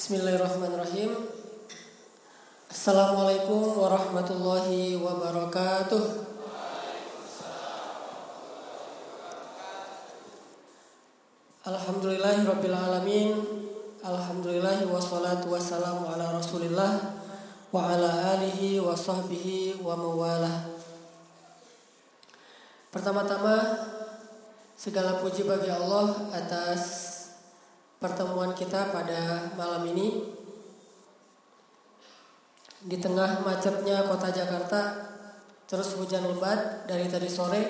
Bismillahirrahmanirrahim. Assalamualaikum warahmatullahi wabarakatuh. Alhamdulillahirabbil alamin. Alhamdulillahi wassalatu wassalamu ala Rasulillah wa ala alihi wa sahbihi wa mawalah. Pertama-tama segala puji bagi Allah atas pertemuan kita pada malam ini di tengah macetnya kota Jakarta terus hujan lebat dari tadi sore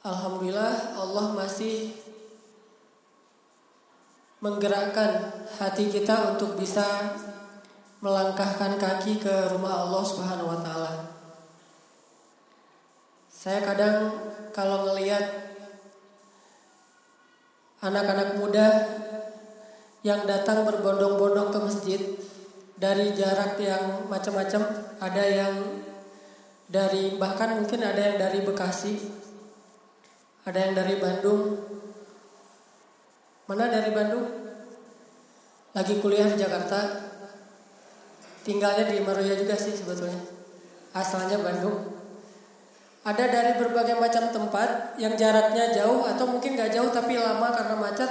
Alhamdulillah Allah masih menggerakkan hati kita untuk bisa melangkahkan kaki ke rumah Allah Subhanahu wa taala. Saya kadang kalau ngelihat anak-anak muda yang datang berbondong-bondong ke masjid dari jarak yang macam-macam, ada yang dari bahkan mungkin ada yang dari Bekasi, ada yang dari Bandung, Mana dari Bandung? Lagi kuliah di Jakarta. Tinggalnya di Maruya juga sih sebetulnya. Asalnya Bandung. Ada dari berbagai macam tempat yang jaraknya jauh atau mungkin gak jauh tapi lama karena macet.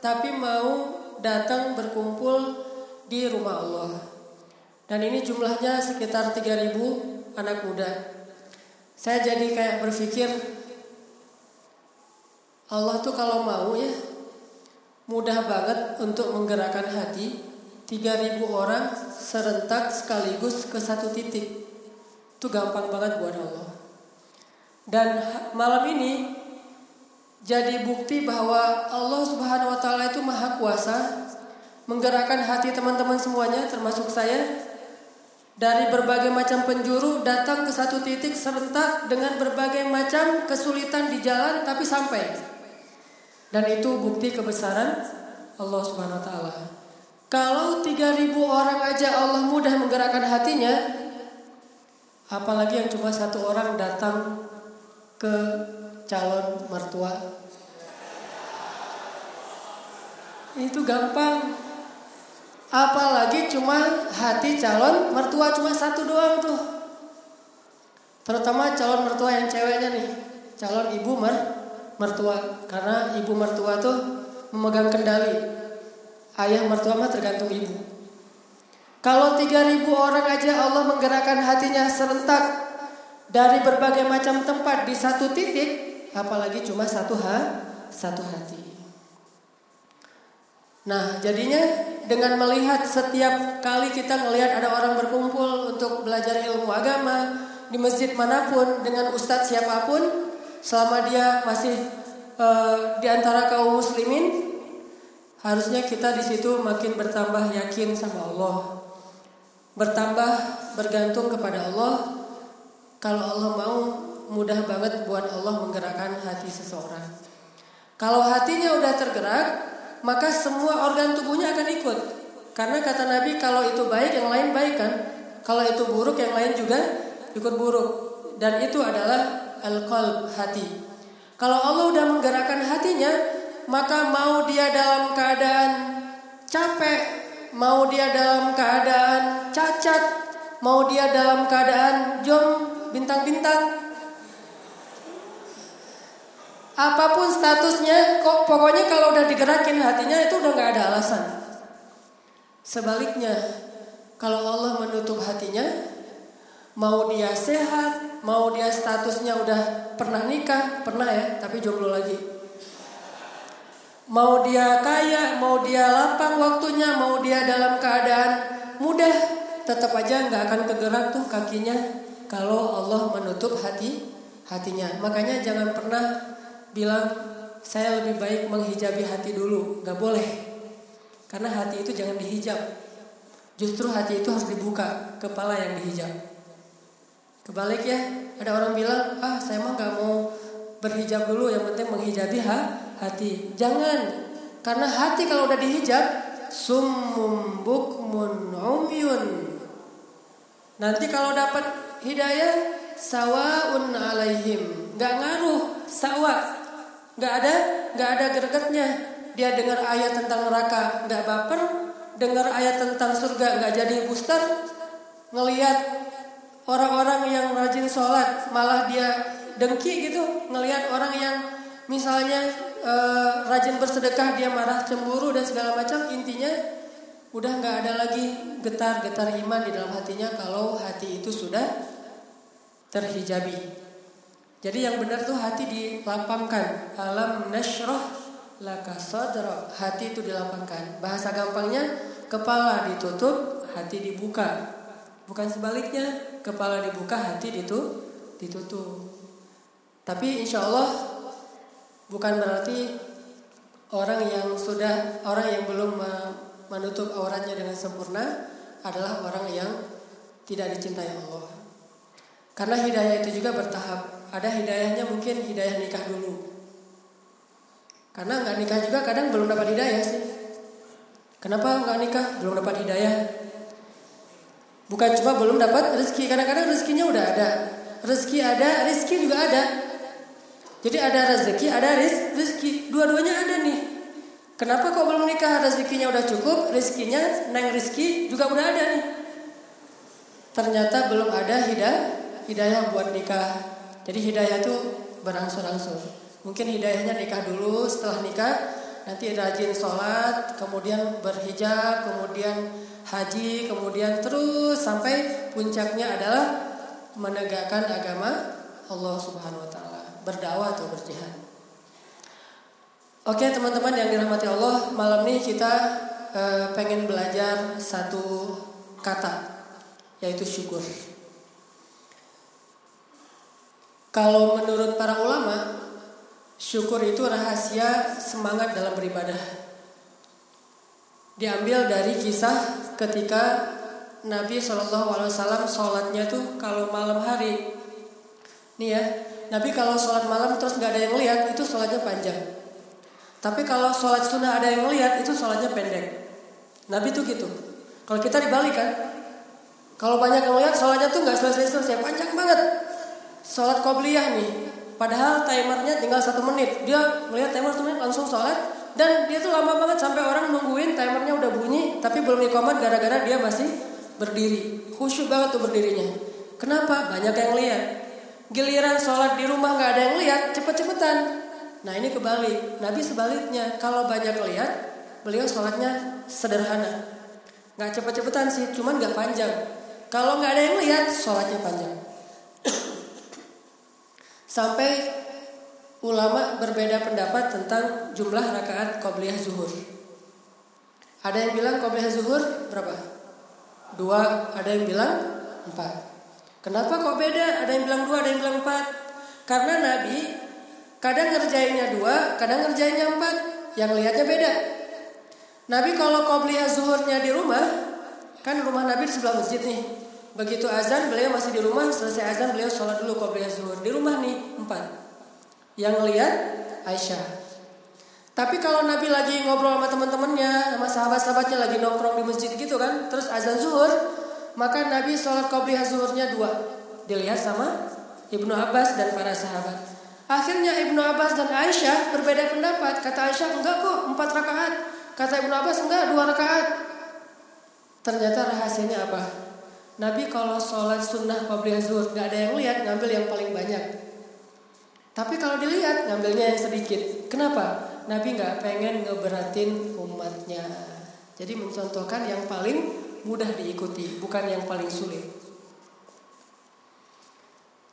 Tapi mau datang berkumpul di rumah Allah. Dan ini jumlahnya sekitar 3000 anak muda. Saya jadi kayak berpikir Allah tuh kalau mau ya mudah banget untuk menggerakkan hati 3000 orang serentak sekaligus ke satu titik. Itu gampang banget buat Allah. Dan malam ini jadi bukti bahwa Allah Subhanahu wa taala itu maha kuasa menggerakkan hati teman-teman semuanya termasuk saya dari berbagai macam penjuru datang ke satu titik serentak dengan berbagai macam kesulitan di jalan tapi sampai. Dan itu bukti kebesaran Allah Subhanahu wa taala. Kalau 3000 orang aja Allah mudah menggerakkan hatinya, apalagi yang cuma satu orang datang ke calon mertua. Itu gampang. Apalagi cuma hati calon mertua cuma satu doang tuh. Terutama calon mertua yang ceweknya nih, calon ibu mer mertua karena ibu mertua tuh memegang kendali. Ayah mertua mah tergantung ibu. Kalau 3000 orang aja Allah menggerakkan hatinya serentak dari berbagai macam tempat di satu titik, apalagi cuma satu ha, satu hati. Nah, jadinya dengan melihat setiap kali kita melihat ada orang berkumpul untuk belajar ilmu agama di masjid mana pun dengan ustadz siapa pun, selama dia masih uh, di antara kaum muslimin harusnya kita di situ makin bertambah yakin sama Allah bertambah bergantung kepada Allah kalau Allah mau mudah banget buat Allah menggerakkan hati seseorang. Kalau hatinya udah tergerak maka semua organ tubuhnya akan ikut. Karena kata Nabi kalau itu baik yang lain baik kan? Kalau itu buruk yang lain juga ikut buruk. Dan itu adalah al-qalb hati. Kalau Allah udah menggerakkan hatinya, maka mau dia dalam keadaan capek, mau dia dalam keadaan cacat, mau dia dalam keadaan jom bintang-bintang, apa pun statusnya, kok pokoknya kalau udah digerakin hatinya itu udah nggak ada alasan. Sebaliknya, kalau Allah menutup hatinya, mau dia sehat, mau dia statusnya udah pernah nikah, pernah ya, tapi jomblo lagi. Mau dia kaya, mau dia lapang waktunya, mau dia dalam keadaan mudah, tetap aja nggak akan kegerak tuh kakinya kalau Allah menutup hati hatinya. Makanya jangan pernah bilang saya lebih baik menghijabi hati dulu, nggak boleh. Karena hati itu jangan dihijab. Justru hati itu harus dibuka, kepala yang dihijab. Kebalik ya, ada orang bilang, ah saya mah nggak mau berhijab dulu, yang penting menghijabi ha, hati. Jangan, karena hati kalau udah dihijab, summum bukmun. Nanti kalau dapat hidayah, sawaun alaihim, nggak ngaruh, sawa, nggak ada, nggak ada gregetnya. Dia dengar ayat tentang neraka, nggak baper, dengar ayat tentang surga nggak jadi booster, ngelihat orang-orang yang rajin sholat malah dia dengki gitu, ngelihat orang yang misalnya e, rajin bersedekah dia marah cemburu dan segala macam. Intinya udah nggak ada lagi getar-getar iman di dalam hatinya kalau hati itu sudah terhijabi. Jadi yang benar tuh hati dilapangkan. Alam nasroh laka sadra. Hati itu dilapangkan. Bahasa gampangnya kepala ditutup, hati dibuka. Bukan sebaliknya, kepala dibuka, hati ditutup. Tapi insya Allah bukan berarti orang yang sudah orang yang belum menutup auratnya dengan sempurna adalah orang yang tidak dicintai Allah. Karena hidayah itu juga bertahap. Ada hidayahnya mungkin hidayah nikah dulu. Karena nggak nikah juga kadang belum dapat hidayah sih. Kenapa nggak nikah? Belum dapat hidayah. Bukan cuma belum dapat rezeki. Kadang-kadang rezekinya udah ada. Rezeki ada, rezeki juga ada. Jadi ada rezeki, ada rezeki. Dua-duanya ada nih. Kenapa kok belum nikah? Rezekinya udah cukup, rezekinya neng rezeki juga udah ada nih. Ternyata belum ada hidayah, hidayah buat nikah. Jadi hidayah itu berangsur-angsur. Mungkin hidayahnya nikah dulu, setelah nikah nanti rajin sholat, kemudian berhijab, kemudian haji, kemudian terus sampai puncaknya adalah menegakkan agama Allah Subhanahu wa taala, berdakwah atau berjihad. Oke, teman-teman yang dirahmati Allah, malam ini kita e, pengen belajar satu kata yaitu syukur. Kalau menurut para ulama, Syukur itu rahasia semangat dalam beribadah. Diambil dari kisah ketika Nabi Shallallahu Alaihi sholatnya tuh kalau malam hari, nih ya, Nabi kalau sholat malam terus nggak ada yang lihat itu sholatnya panjang. Tapi kalau sholat sunnah ada yang lihat itu sholatnya pendek. Nabi tuh gitu. Kalau kita dibalik kan, kalau banyak yang lihat sholatnya tuh nggak selesai selesai panjang banget. Sholat qobliyah nih, Padahal timernya tinggal satu menit. Dia melihat timer satu menit langsung sholat dan dia tuh lama banget sampai orang nungguin timernya udah bunyi tapi belum dikomat gara-gara dia masih berdiri. Khusyuk banget tuh berdirinya. Kenapa? Banyak yang lihat. Giliran sholat di rumah nggak ada yang lihat, cepet-cepetan. Nah ini kebalik. Nabi sebaliknya, kalau banyak lihat, beliau sholatnya sederhana. Nggak cepet-cepetan sih, cuman nggak panjang. Kalau nggak ada yang lihat, sholatnya panjang. Sampai ulama berbeda pendapat tentang jumlah rakaat qobliyah zuhur. Ada yang bilang qobliyah zuhur berapa? Dua, ada yang bilang empat. Kenapa kok beda? Ada yang bilang dua, ada yang bilang empat. Karena Nabi kadang ngerjainnya dua, kadang ngerjainnya empat. Yang lihatnya beda. Nabi kalau qobliyah zuhurnya di rumah, kan rumah Nabi di sebelah masjid nih. Begitu azan beliau masih di rumah, selesai azan beliau sholat dulu qobliyah zuhur. Di rumah nih empat. Yang lihat Aisyah. Tapi kalau Nabi lagi ngobrol sama teman-temannya, sama sahabat-sahabatnya lagi nongkrong di masjid gitu kan, terus azan zuhur, maka Nabi sholat qobliyah zuhurnya dua. Dilihat sama Ibnu Abbas dan para sahabat. Akhirnya Ibnu Abbas dan Aisyah berbeda pendapat. Kata Aisyah enggak kok empat rakaat. Kata Ibnu Abbas enggak dua rakaat. Ternyata rahasianya apa? Nabi kalau sholat sunnah qabliyah zuhur nggak ada yang lihat ngambil yang paling banyak. Tapi kalau dilihat ngambilnya yang sedikit. Kenapa? Nabi nggak pengen ngeberatin umatnya. Jadi mencontohkan yang paling mudah diikuti, bukan yang paling sulit.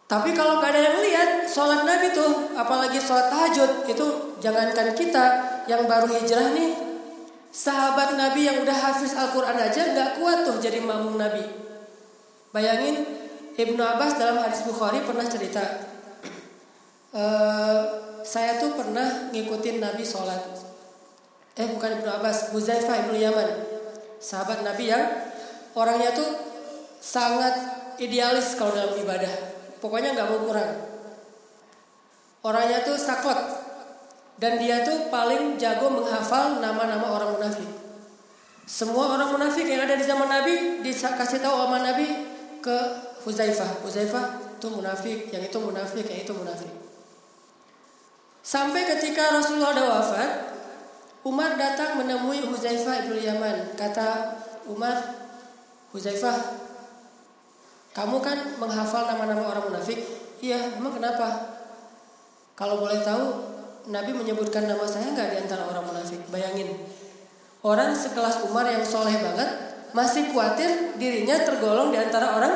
Tapi kalau nggak ada yang lihat, sholat Nabi tuh, apalagi sholat tahajud, itu jangankan kita yang baru hijrah nih, sahabat Nabi yang udah hafiz Al-Quran aja nggak kuat tuh jadi mamung Nabi. Bayangin Ibnu Abbas dalam hadis Bukhari pernah cerita e, Saya tuh pernah ngikutin Nabi sholat. Eh bukan Ibnu Abbas Huzaifah Ibnu Yaman. Sahabat Nabi yang Orangnya tuh sangat idealis kalau dalam ibadah. Pokoknya nggak mau kurang. Orangnya tuh saklek. Dan dia tuh paling jago menghafal nama-nama orang munafik. Semua orang munafik yang ada di zaman Nabi Dikasih tahu sama Nabi ke Huzaifah. Huzaifah itu munafik, yang itu munafik, yang itu munafik. Sampai ketika Rasulullah ada wafat, Umar datang menemui Huzaifah ibnu Yaman. Kata Umar, Huzaifah, kamu kan menghafal nama-nama orang munafik? Iya, emang kenapa? Kalau boleh tahu, Nabi menyebutkan nama saya nggak di antara orang munafik. Bayangin, orang sekelas Umar yang soleh banget masih khawatir dirinya tergolong di antara orang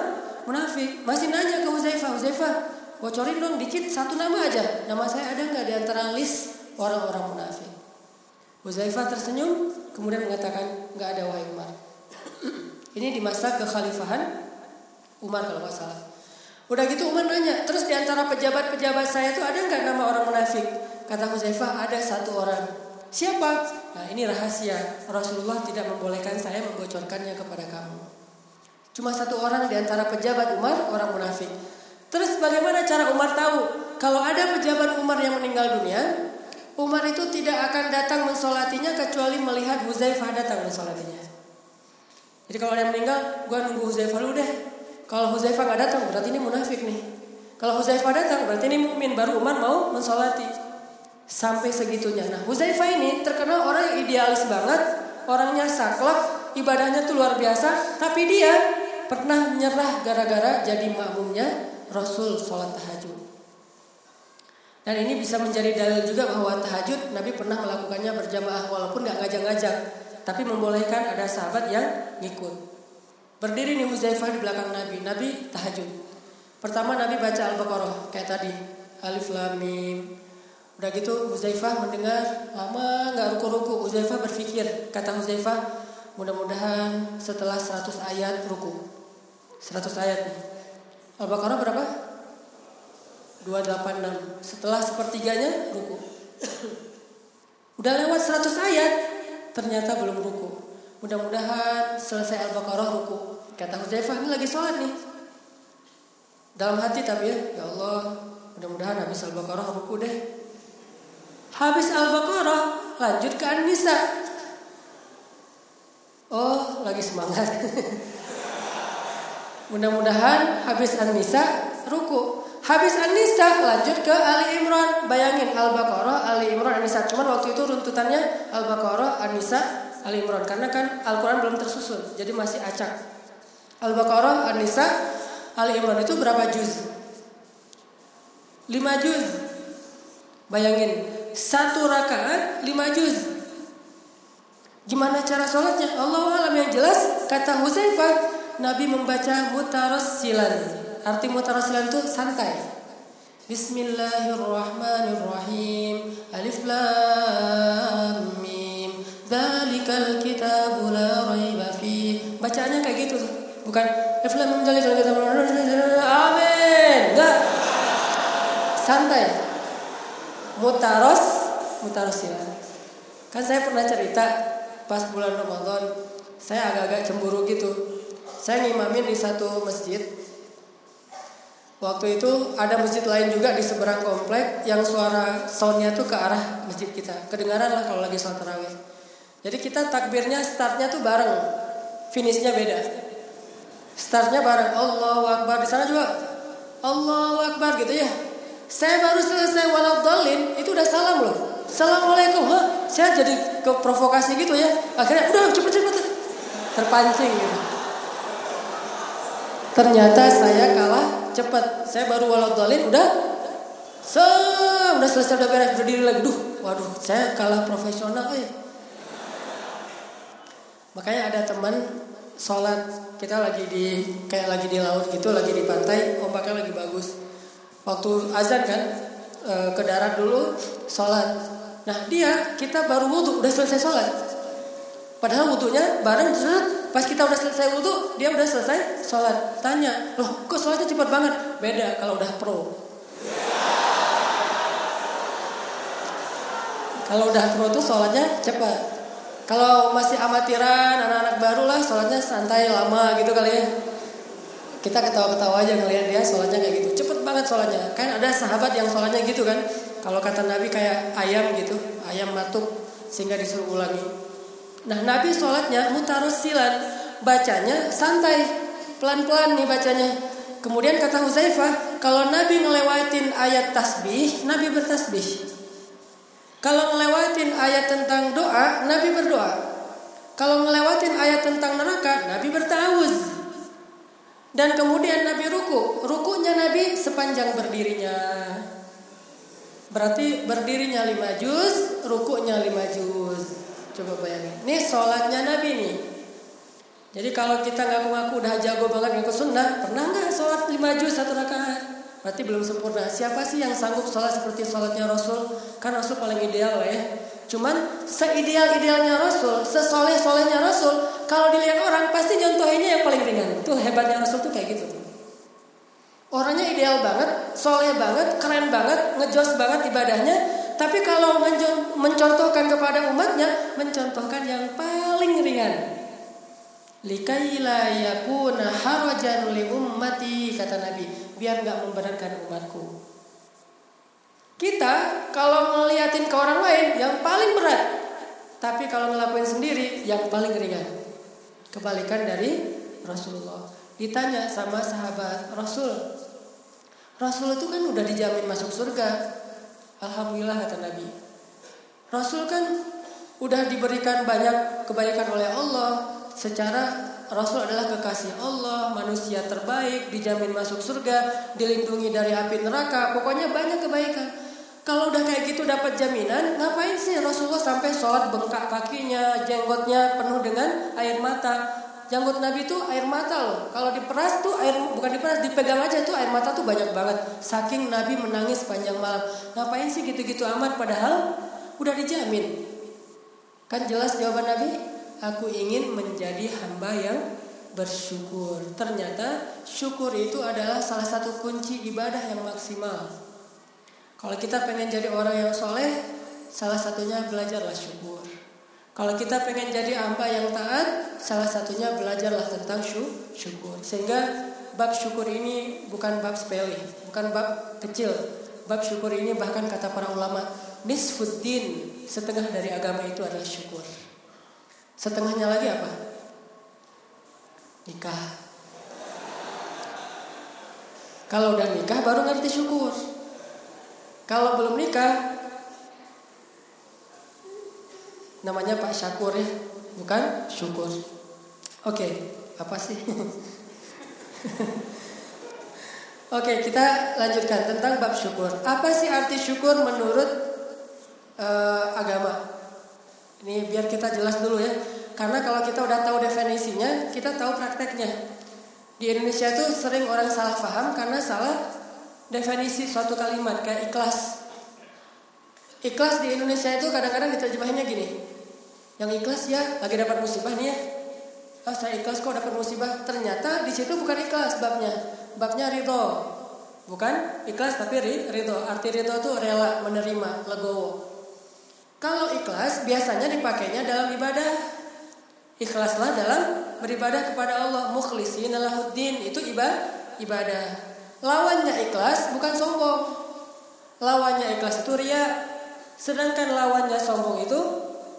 munafik. Masih nanya ke Huzaifah, Huzaifah, bocorin dong dikit satu nama aja. Nama saya ada nggak di antara list orang-orang munafik? Huzaifah tersenyum, kemudian mengatakan nggak ada wahai Umar. Ini di masa kekhalifahan Umar kalau nggak salah. Udah gitu Umar nanya, terus di antara pejabat-pejabat saya itu ada nggak nama orang munafik? Kata Huzaifah ada satu orang. Siapa? Nah ini rahasia. Rasulullah tidak membolehkan saya membocorkannya kepada kamu. Cuma satu orang di antara pejabat Umar orang munafik. Terus bagaimana cara Umar tahu? Kalau ada pejabat Umar yang meninggal dunia, Umar itu tidak akan datang mensolatinya kecuali melihat Huzaifah datang mensolatinya. Jadi kalau ada yang meninggal, gue nunggu Huzaifah dulu deh. Kalau Huzaifah nggak datang, berarti ini munafik nih. Kalau Huzaifah datang, berarti ini mukmin. Baru Umar mau mensolati. Sampai segitunya. Nah, Huzaifah ini terkenal orang yang idealis banget, orangnya saklek, ibadahnya tuh luar biasa, tapi dia pernah nyerah gara-gara jadi makmumnya Rasul sholat tahajud. Dan ini bisa menjadi dalil juga bahwa tahajud Nabi pernah melakukannya berjamaah walaupun nggak ngajak-ngajak, tapi membolehkan ada sahabat yang ngikut. Berdiri nih Huzaifah di belakang Nabi, Nabi tahajud. Pertama Nabi baca Al-Baqarah kayak tadi, Alif Lam Mim, Udah gitu Huzaifah mendengar lama nggak ruku-ruku. Huzaifah berpikir, kata Huzaifah, mudah-mudahan setelah 100 ayat ruku. 100 ayat nih. Al-Baqarah berapa? 286. Setelah sepertiganya ruku. Udah lewat 100 ayat, ternyata belum ruku. Mudah-mudahan selesai Al-Baqarah ruku. Kata Huzaifah, ini lagi sholat nih. Dalam hati tapi ya, ya Allah, mudah-mudahan habis Al-Baqarah ruku deh. Habis Al-Baqarah lanjut ke An-Nisa. Oh, lagi semangat. Mudah-mudahan habis An-Nisa ruku. Habis An-Nisa lanjut ke Ali Imran. Bayangin Al-Baqarah, Ali Imran, An-Nisa. Cuman waktu itu runtutannya Al-Baqarah, An-Nisa, Ali Imran karena kan Al-Qur'an belum tersusun. Jadi masih acak. Al-Baqarah, An-Nisa, Ali Imran itu berapa juz? 5 juz. Bayangin satu rakaat lima juz. Gimana cara sholatnya? Allah alam yang jelas kata Huzaifah Nabi membaca mutarassilan. Arti mutarassilan itu santai. Bismillahirrahmanirrahim. Alif lam mim. Dzalikal kitabu la raiba. Bacaannya kayak gitu Bukan alif lam mim dzalikal kitabu Amin. Enggak. Santai mutaros mutaros ya kan saya pernah cerita pas bulan Ramadan saya agak-agak cemburu gitu. Saya ngimamin di satu masjid. Waktu itu ada masjid lain juga di seberang komplek yang suara soundnya tuh ke arah masjid kita. Kedengaran lah kalau lagi sholat tarawih jadi kita takbirnya startnya tuh bareng. Finishnya beda. Startnya bareng. Allah Akbar. Di sana juga Allah Akbar gitu ya saya baru selesai walau dolin itu udah salam loh. Assalamualaikum. Hah? Saya jadi ke provokasi gitu ya. Akhirnya udah cepet cepet terpancing gitu. Ternyata saya kalah cepet. Saya baru walau dolin udah se udah selesai udah beres berdiri lagi. Duh, waduh, saya kalah profesional eh. Makanya ada teman sholat kita lagi di kayak lagi di laut gitu, lagi di pantai, ombaknya lagi bagus waktu azan kan e, ke darat dulu sholat. Nah dia kita baru wudhu udah selesai sholat. Padahal wudhunya bareng zat, pas kita udah selesai wudhu dia udah selesai sholat. Tanya, loh kok sholatnya cepat banget? Beda kalau udah pro. Kalau udah pro tuh sholatnya cepat. Kalau masih amatiran, anak-anak baru lah sholatnya santai lama gitu kali ya. Kita ketawa-ketawa aja ngelihat dia sholatnya kayak gitu. Cepet banget sholatnya. Kan ada sahabat yang sholatnya gitu kan. Kalau kata Nabi kayak ayam gitu. Ayam matuk sehingga disuruh ulangi. Nah Nabi sholatnya mutarosilan. Bacanya santai. Pelan-pelan nih bacanya. Kemudian kata Huzaifah, kalau Nabi ngelewatin ayat tasbih, Nabi bertasbih. Kalau ngelewatin ayat tentang doa, Nabi berdoa. Kalau ngelewatin ayat tentang neraka, Nabi bertawuz. Dan kemudian Nabi ruku. Rukunya Nabi sepanjang berdirinya. Berarti berdirinya lima juz, rukunya lima juz. Coba bayangin. Ini sholatnya Nabi nih. Jadi kalau kita ngaku-ngaku udah jago banget ngikut sunnah, pernah nggak sholat lima juz satu rakaat? Berarti belum sempurna. Siapa sih yang sanggup sholat seperti sholatnya Rasul? Kan Rasul paling ideal ya. Cuman seideal-idealnya Rasul, sesoleh-solehnya Rasul, kalau dilihat orang pasti contohnya yang paling ringan. Tuh hebatnya Rasul tuh kayak gitu. Orangnya ideal banget, soleh banget, keren banget, ngejos banget ibadahnya. Tapi kalau mencontohkan kepada umatnya, mencontohkan yang paling ringan. Likaila yakuna harajan li ummati kata Nabi biar nggak memberatkan umatku. Kita kalau ngeliatin ke orang lain yang paling berat, tapi kalau ngelakuin sendiri yang paling ringan. Kebalikan dari Rasulullah. Ditanya sama sahabat Rasul, Rasul itu kan udah dijamin masuk surga. Alhamdulillah kata Nabi. Rasul kan udah diberikan banyak kebaikan oleh Allah secara Rasul adalah kekasih Allah, manusia terbaik, dijamin masuk surga, dilindungi dari api neraka, pokoknya banyak kebaikan. Kalau udah kayak gitu dapat jaminan, ngapain sih Rasulullah sampai sholat bengkak kakinya, jenggotnya penuh dengan air mata. Janggut Nabi itu air mata loh. Kalau diperas tuh air bukan diperas, dipegang aja tuh air mata tuh banyak banget. Saking Nabi menangis panjang malam. Ngapain sih gitu-gitu amat padahal udah dijamin. Kan jelas jawaban Nabi, aku ingin menjadi hamba yang bersyukur. Ternyata syukur itu adalah salah satu kunci ibadah yang maksimal. Kalau kita pengen jadi orang yang soleh, salah satunya belajarlah syukur. Kalau kita pengen jadi hamba yang taat, salah satunya belajarlah tentang syukur. Sehingga bab syukur ini bukan bab sepele, bukan bab kecil. Bab syukur ini bahkan kata para ulama, nisfuddin, setengah dari agama itu adalah syukur. Setengahnya lagi apa? Nikah. Kalau udah nikah baru ngerti syukur. Kalau belum nikah namanya Pak Syakur ya, bukan syukur. Oke, apa sih? Oke, kita lanjutkan tentang bab syukur. Apa sih arti syukur menurut uh, agama? Ini biar kita jelas dulu ya. Karena kalau kita udah tahu definisinya, kita tahu prakteknya. Di Indonesia tuh sering orang salah paham karena salah definisi suatu kalimat kayak ikhlas. Ikhlas di Indonesia itu kadang-kadang diterjemahinnya gini. Yang ikhlas ya lagi dapat musibah nih ya. Ah, saya ikhlas kok dapat musibah. Ternyata di situ bukan ikhlas babnya. Babnya ridho. Bukan ikhlas tapi ridho. Arti ridho itu rela menerima, legowo. Kalau ikhlas biasanya dipakainya dalam ibadah. Ikhlaslah dalam beribadah kepada Allah. Mukhlisin lahuddin itu ibadah. Lawannya ikhlas bukan sombong. Lawannya ikhlas itu ria. Sedangkan lawannya sombong itu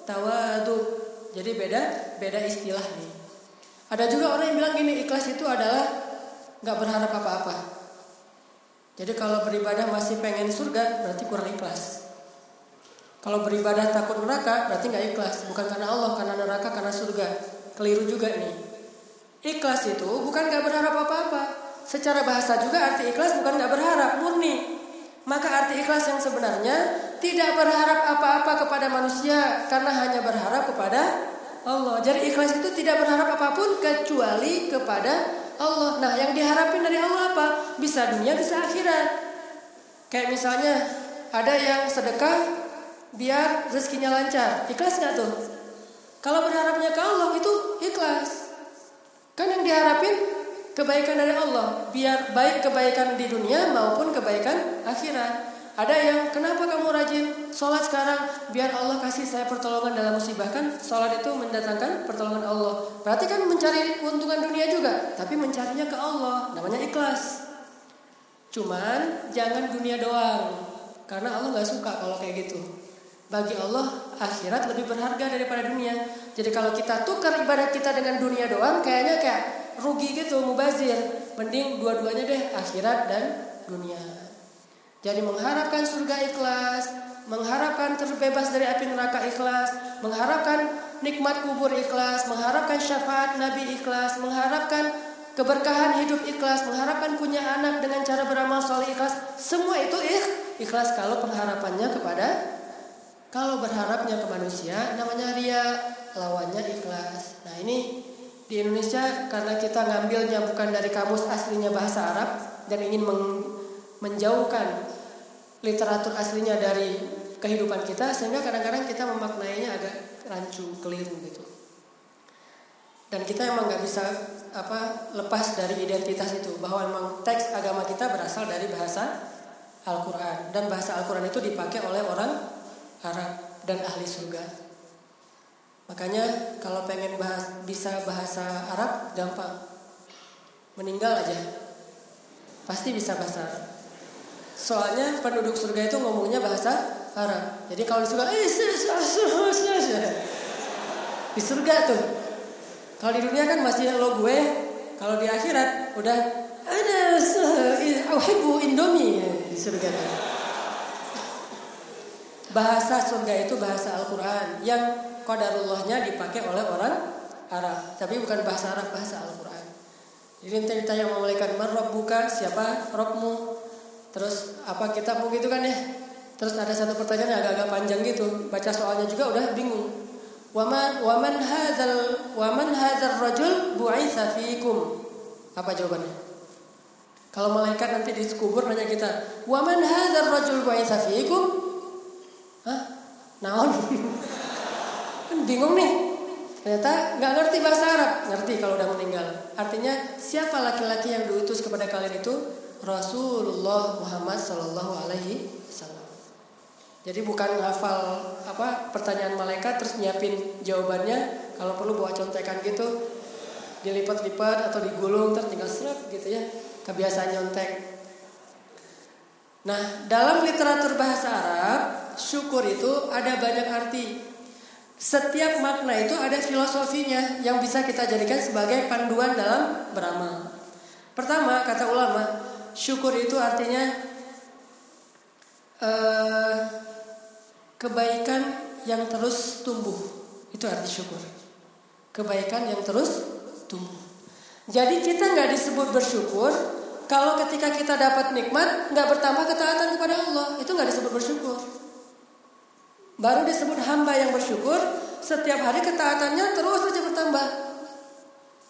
tawadu. Jadi beda beda istilah nih. Ada juga orang yang bilang gini ikhlas itu adalah nggak berharap apa-apa. Jadi kalau beribadah masih pengen surga berarti kurang ikhlas. Kalau beribadah takut neraka berarti nggak ikhlas, bukan karena Allah, karena neraka, karena surga. Keliru juga nih. Ikhlas itu bukan nggak berharap apa-apa. Secara bahasa juga arti ikhlas bukan nggak berharap, murni. Maka arti ikhlas yang sebenarnya tidak berharap apa-apa kepada manusia karena hanya berharap kepada Allah. Jadi ikhlas itu tidak berharap apa pun kecuali kepada Allah. Nah, yang diharapin dari Allah apa? Bisa dunia, bisa akhirat. Kayak misalnya ada yang sedekah biar rezekinya lancar. Ikhlas nggak tuh? Kalau berharapnya ke Allah itu ikhlas. Kan yang diharapin kebaikan dari Allah, biar baik kebaikan di dunia maupun kebaikan akhirat. Ada yang kenapa kamu rajin sholat sekarang biar Allah kasih saya pertolongan dalam musibah kan sholat itu mendatangkan pertolongan Allah. Berarti kan mencari keuntungan dunia juga, tapi mencarinya ke Allah, namanya ikhlas. Cuman jangan dunia doang, karena Allah nggak suka kalau kayak gitu. Bagi Allah akhirat lebih berharga daripada dunia. Jadi kalau kita tukar ibadah kita dengan dunia doang kayaknya kayak rugi gitu mubazir. Mending dua-duanya deh akhirat dan dunia. Jadi mengharapkan surga ikhlas, mengharapkan terbebas dari api neraka ikhlas, mengharapkan nikmat kubur ikhlas, mengharapkan syafaat Nabi ikhlas, mengharapkan keberkahan hidup ikhlas, mengharapkan punya anak dengan cara beramal soleh ikhlas, semua itu ikhlas kalau pengharapannya kepada kalau berharapnya ke manusia namanya ria, lawannya ikhlas. Nah ini di Indonesia karena kita ngambilnya bukan dari kamus aslinya bahasa Arab dan ingin menjauhkan literatur aslinya dari kehidupan kita sehingga kadang-kadang kita memaknainya agak rancu, keliru gitu. Dan kita emang nggak bisa apa lepas dari identitas itu bahwa memang teks agama kita berasal dari bahasa Al-Quran dan bahasa Al-Quran itu dipakai oleh orang Arab dan ahli surga. Makanya kalau pengen bahas, bisa bahasa Arab gampang. Meninggal aja. Pasti bisa bahasa Arab. Soalnya penduduk surga itu ngomongnya bahasa Arab. Jadi kalau di surga, eh, di surga tuh. Kalau di dunia kan masih lo gue. Kalau di akhirat udah ada auhibu indomie di surga. Bahasa surga itu bahasa Al-Quran yang Qadarullahnya dipakai oleh orang Arab, tapi bukan bahasa Arab, bahasa Al-Qur'an. Jadi ditanya sama malaikat, "Man buka siapa Robmu?" Terus apa kitabmu gitu kan ya? Terus ada satu pertanyaan yang agak-agak panjang gitu. Baca soalnya juga udah bingung. Waman waman hadzal waman hadzal rajul bu'itsa fiikum. Apa jawabannya? Kalau malaikat nanti di kubur nanya kita, "Waman hadzal rajul bu'itsa fiikum?" Hah? Naon? Kan bingung nih. Ternyata nggak ngerti bahasa Arab, ngerti kalau udah meninggal. Artinya siapa laki-laki yang diutus kepada kalian itu? Rasulullah Muhammad Shallallahu Alaihi Wasallam. Jadi bukan ngafal apa pertanyaan malaikat terus nyiapin jawabannya. Kalau perlu bawa contekan gitu, dilipat-lipat atau digulung terus tinggal serap gitu ya. Kebiasaan nyontek. Nah, dalam literatur bahasa Arab, syukur itu ada banyak arti. Setiap makna itu ada filosofinya yang bisa kita jadikan sebagai panduan dalam beramal. Pertama, kata ulama, syukur itu artinya uh, kebaikan yang terus tumbuh. Itu arti syukur. Kebaikan yang terus tumbuh. Jadi kita nggak disebut bersyukur kalau ketika kita dapat nikmat nggak bertambah ketaatan kepada Allah, itu nggak disebut bersyukur. Baru disebut hamba yang bersyukur setiap hari ketaatannya terus saja bertambah.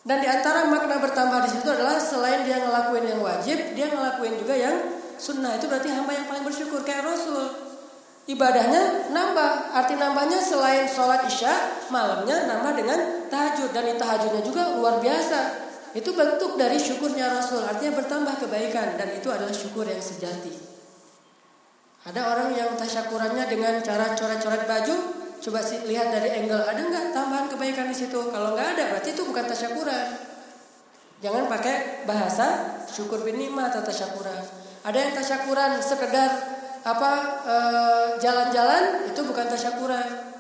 Dan di antara makna bertambah di situ adalah selain dia ngelakuin yang wajib, dia ngelakuin juga yang sunnah. Itu berarti hamba yang paling bersyukur kayak Rasul. Ibadahnya nambah. Arti nambahnya selain sholat isya, malamnya nambah dengan tahajud. Dan tahajudnya juga luar biasa. Itu bentuk dari syukurnya Rasul. Artinya bertambah kebaikan. Dan itu adalah syukur yang sejati. Ada orang yang tasyakurannya dengan cara coret-coret baju, coba sih lihat dari angle ada nggak tambahan kebaikan di situ? Kalau nggak ada, berarti itu bukan tasyakuran. Jangan pakai bahasa syukur binima atau tasyakuran. Ada yang tasyakuran sekedar apa eh, jalan-jalan itu bukan tasyakuran.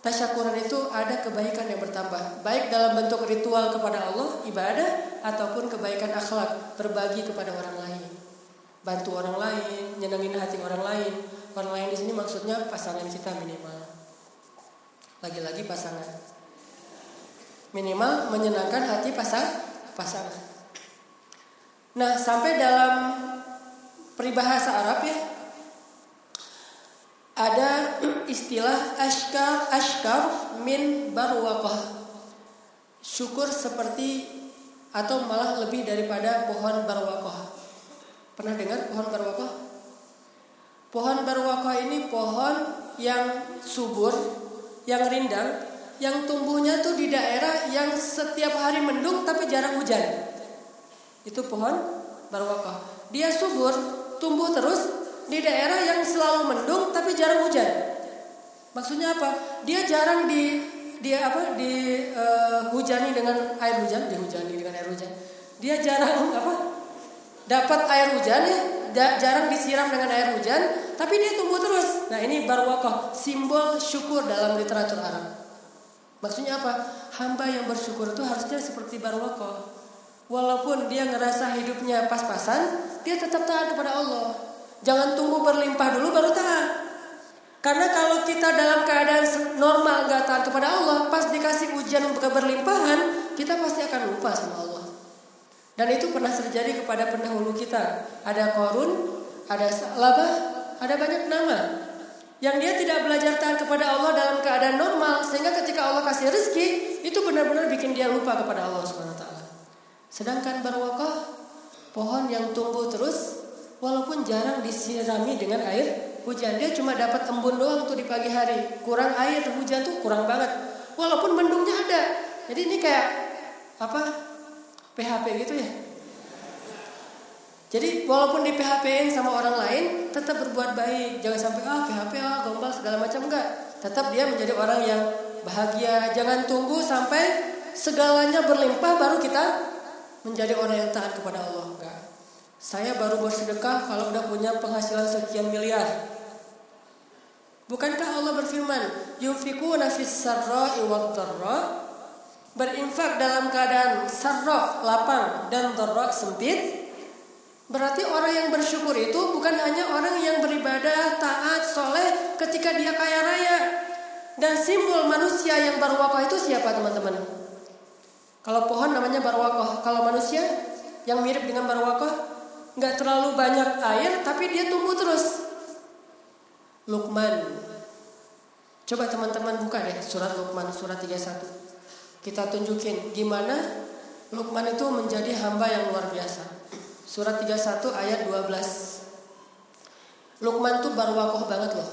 Tasyakuran itu ada kebaikan yang bertambah, baik dalam bentuk ritual kepada Allah, ibadah, ataupun kebaikan akhlak, berbagi kepada orang lain bantu orang lain, nyenengin hati orang lain. Orang lain di sini maksudnya pasangan kita minimal. Lagi-lagi pasangan. Minimal menyenangkan hati pasang pasangan. Nah, sampai dalam peribahasa Arab ya ada istilah ashkar ashkar min barwaqah. Syukur seperti atau malah lebih daripada pohon barwaqah. Pernah dengar pohon barwakoh? Pohon barwakoh ini pohon yang subur, yang rindang, yang tumbuhnya tuh di daerah yang setiap hari mendung tapi jarang hujan. Itu pohon barwakoh. Dia subur, tumbuh terus di daerah yang selalu mendung tapi jarang hujan. Maksudnya apa? Dia jarang di dia apa di uh, hujani dengan air hujan, dihujani dengan air hujan. Dia jarang apa? Dapat air hujan ya jarang disiram dengan air hujan tapi dia tumbuh terus. Nah ini barwakoh simbol syukur dalam literatur Arab. Maksudnya apa? Hamba yang bersyukur itu harusnya seperti barwakoh walaupun dia ngerasa hidupnya pas-pasan dia tetap taat kepada Allah. Jangan tunggu berlimpah dulu baru taat. Karena kalau kita dalam keadaan normal nggak taat kepada Allah, pas dikasih ujian berlimpahan, kita pasti akan lupa sama Allah. Dan itu pernah terjadi kepada pendahulu kita. Ada korun, ada labah, ada banyak nama. Yang dia tidak belajar taat kepada Allah dalam keadaan normal, sehingga ketika Allah kasih rezeki, itu benar-benar bikin dia lupa kepada Allah Taala. Sedangkan barwakoh, pohon yang tumbuh terus, walaupun jarang disirami dengan air, hujan dia cuma dapat embun doang tuh di pagi hari kurang air hujan tuh kurang banget walaupun mendungnya ada jadi ini kayak apa PHP gitu ya? Jadi walaupun di PHP-in sama orang lain tetap berbuat baik. Jangan sampai ah PHP ah gombal segala macam enggak. Tetap dia menjadi orang yang bahagia. Jangan tunggu sampai segalanya berlimpah baru kita menjadi orang yang taat kepada Allah. Enggak. Saya baru bersedekah kalau udah punya penghasilan sekian miliar. Bukankah Allah berfirman, "Yunfikuna fis sarra'i wad dharra" Berinfak dalam keadaan sarra lapang dan dharra sempit. Berarti orang yang bersyukur itu bukan hanya orang yang beribadah, taat, soleh ketika dia kaya raya. Dan simbol manusia yang berwakoh itu siapa teman-teman? Kalau pohon namanya barwakoh, kalau manusia yang mirip dengan barwakoh nggak terlalu banyak air tapi dia tumbuh terus. Lukman. Coba teman-teman buka deh surat Lukman surat 31 kita tunjukin gimana Lukman itu menjadi hamba yang luar biasa. Surat 31 ayat 12. Lukman tuh barwakoh banget loh.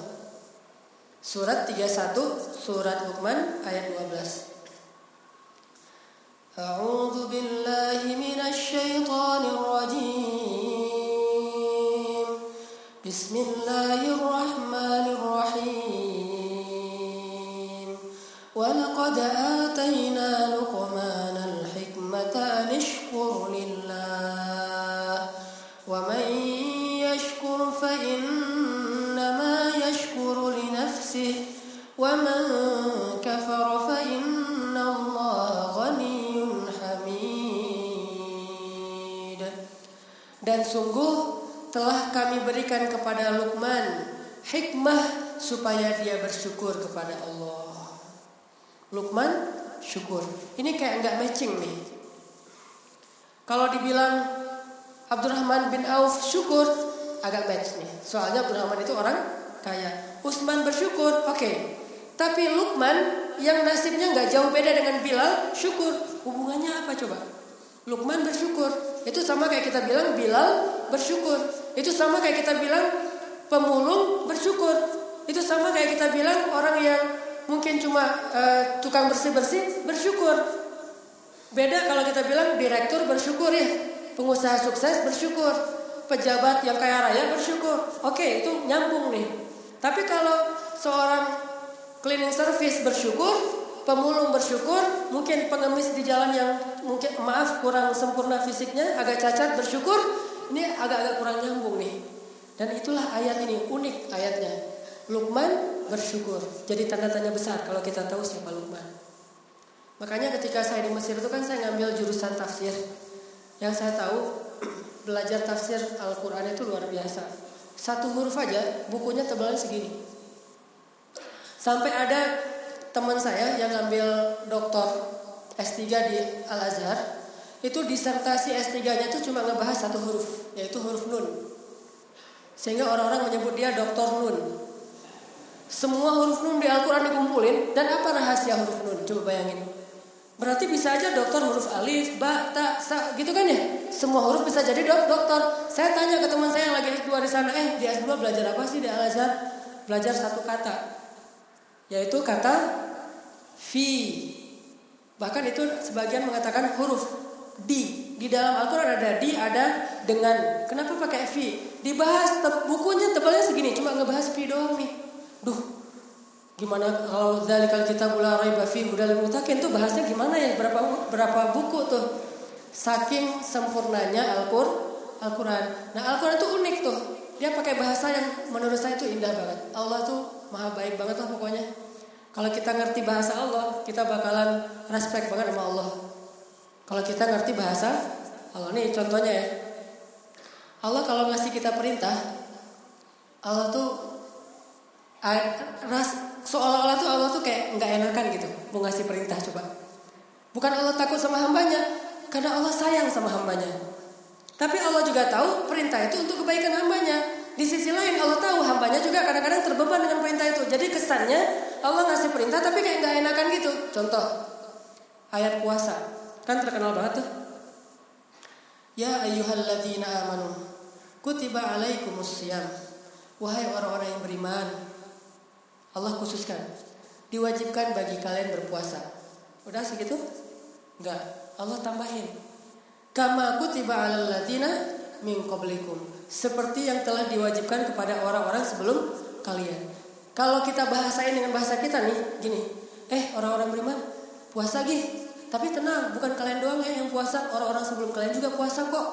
Surat 31 surat Lukman ayat 12. A'udzu billahi minasy syaithanir rajim. Bismillahirrahmanirrahim. ولقد آتينا لقمان الحكمة أن اشكر لله ومن يشكر فإنما يشكر لنفسه ومن كفر فإن الله غني حميد dan sungguh telah kami berikan kepada Luqman hikmah supaya dia bersyukur kepada Allah. Luqman syukur. Ini kayak nggak matching nih. Kalau dibilang Abdurrahman bin Auf syukur agak match nih. Soalnya Abdurrahman itu orang kaya. Utsman bersyukur, oke. Okay. Tapi Luqman yang nasibnya nggak jauh beda dengan Bilal syukur. Hubungannya apa coba? Luqman bersyukur. Itu sama kayak kita bilang Bilal bersyukur. Itu sama kayak kita bilang pemulung bersyukur. Itu sama kayak kita bilang orang yang mungkin cuma uh, tukang bersih-bersih bersyukur. Beda kalau kita bilang direktur bersyukur ya, pengusaha sukses bersyukur, pejabat yang kaya raya bersyukur. Oke, itu nyambung nih. Tapi kalau seorang cleaning service bersyukur, pemulung bersyukur, mungkin pengemis di jalan yang mungkin maaf kurang sempurna fisiknya, agak cacat bersyukur, ini agak-agak kurang nyambung nih. Dan itulah ayat ini unik ayatnya. Lukman bersyukur. Jadi tanda tanya besar kalau kita tahu siapa Lukman. Makanya ketika saya di Mesir itu kan saya ngambil jurusan tafsir. Yang saya tahu belajar tafsir Al-Quran itu luar biasa. Satu huruf aja bukunya tebalnya segini. Sampai ada teman saya yang ngambil doktor S3 di Al-Azhar, itu disertasi S3-nya itu cuma ngebahas satu huruf, yaitu huruf nun. Sehingga orang-orang menyebut dia dokter nun. Semua huruf nun di Al-Quran dikumpulin, dan apa rahasia huruf nun? Coba bayangin. Berarti bisa aja dokter huruf alif, ba, ta, sa, gitu kan ya? Semua huruf bisa jadi dok dokter. Saya tanya ke teman saya yang lagi S2 di sana, eh di S2 belajar apa sih di Al-Azhar? Belajar satu kata, yaitu kata fi. Bahkan itu sebagian mengatakan huruf di. Di dalam Al-Quran ada di, ada dengan. Kenapa pakai fi? Dibahas bukunya tebalnya segini, cuma ngebahas fi doang nih. Duh, gimana kalau kalau kita mulai raiba fi hudal mutakin tuh bahasnya gimana ya? Berapa berapa buku tuh? Saking sempurnanya Al-Qur'an. Al-Quran. Nah Al-Quran itu unik tuh. Dia pakai bahasa yang menurut saya itu indah banget. Allah tuh maha baik banget lah pokoknya. Kalau kita ngerti bahasa Allah, kita bakalan respect banget sama Allah. Kalau kita ngerti bahasa Allah nih contohnya ya. Allah kalau ngasih kita perintah, Allah tuh ras seolah-olah tuh Allah tuh kayak nggak enakan gitu mau ngasih perintah coba. Bukan Allah takut sama hambanya, karena Allah sayang sama hambanya. Tapi Allah juga tahu perintah itu untuk kebaikan hambanya. Di sisi lain Allah tahu hambanya juga kadang-kadang terbeban dengan perintah itu. Jadi kesannya Allah ngasih perintah tapi kayak nggak enakan gitu. Contoh ayat puasa kan terkenal banget tuh. Ya ayyuhalladzina amanu kutiba alaikumus siyam. Wahai orang-orang yang beriman, Allah khususkan diwajibkan bagi kalian berpuasa. Udah segitu? Enggak. Allah tambahin. Kama kutiba alal ladina min qablikum. Seperti yang telah diwajibkan kepada orang-orang sebelum kalian. Kalau kita bahasain dengan bahasa kita nih, gini. Eh, orang-orang beriman, puasa gih. Tapi tenang, bukan kalian doang ya yang puasa, orang-orang sebelum kalian juga puasa kok.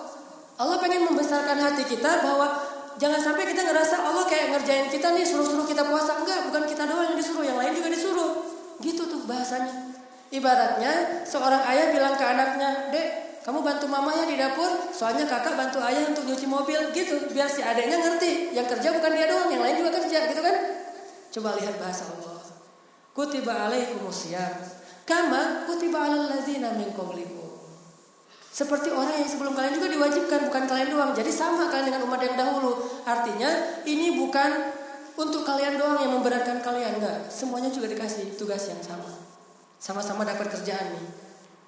Allah pengen membesarkan hati kita bahwa jangan sampai kita ngerasa Allah kayak ngerjain kita nih suruh-suruh kita puasa. Enggak, bukan kita doang yang disuruh, yang lain juga disuruh. Gitu tuh bahasanya. Ibaratnya seorang ayah bilang ke anaknya, "Dek, kamu bantu mama ya di dapur, soalnya kakak bantu ayah untuk nyuci mobil." Gitu, biar si adeknya ngerti, yang kerja bukan dia doang, yang lain juga kerja, gitu kan? Coba lihat bahasa Allah. Kutiba alaikumusiyam Kama kutiba alal ladzina min. Seperti orang yang sebelum kalian juga diwajibkan, bukan kalian doang. Jadi sama kalian dengan umat yang dahulu. Artinya ini bukan untuk kalian doang yang memberatkan kalian, enggak. Semuanya juga dikasih tugas yang sama. Sama-sama dapat kerjaan nih.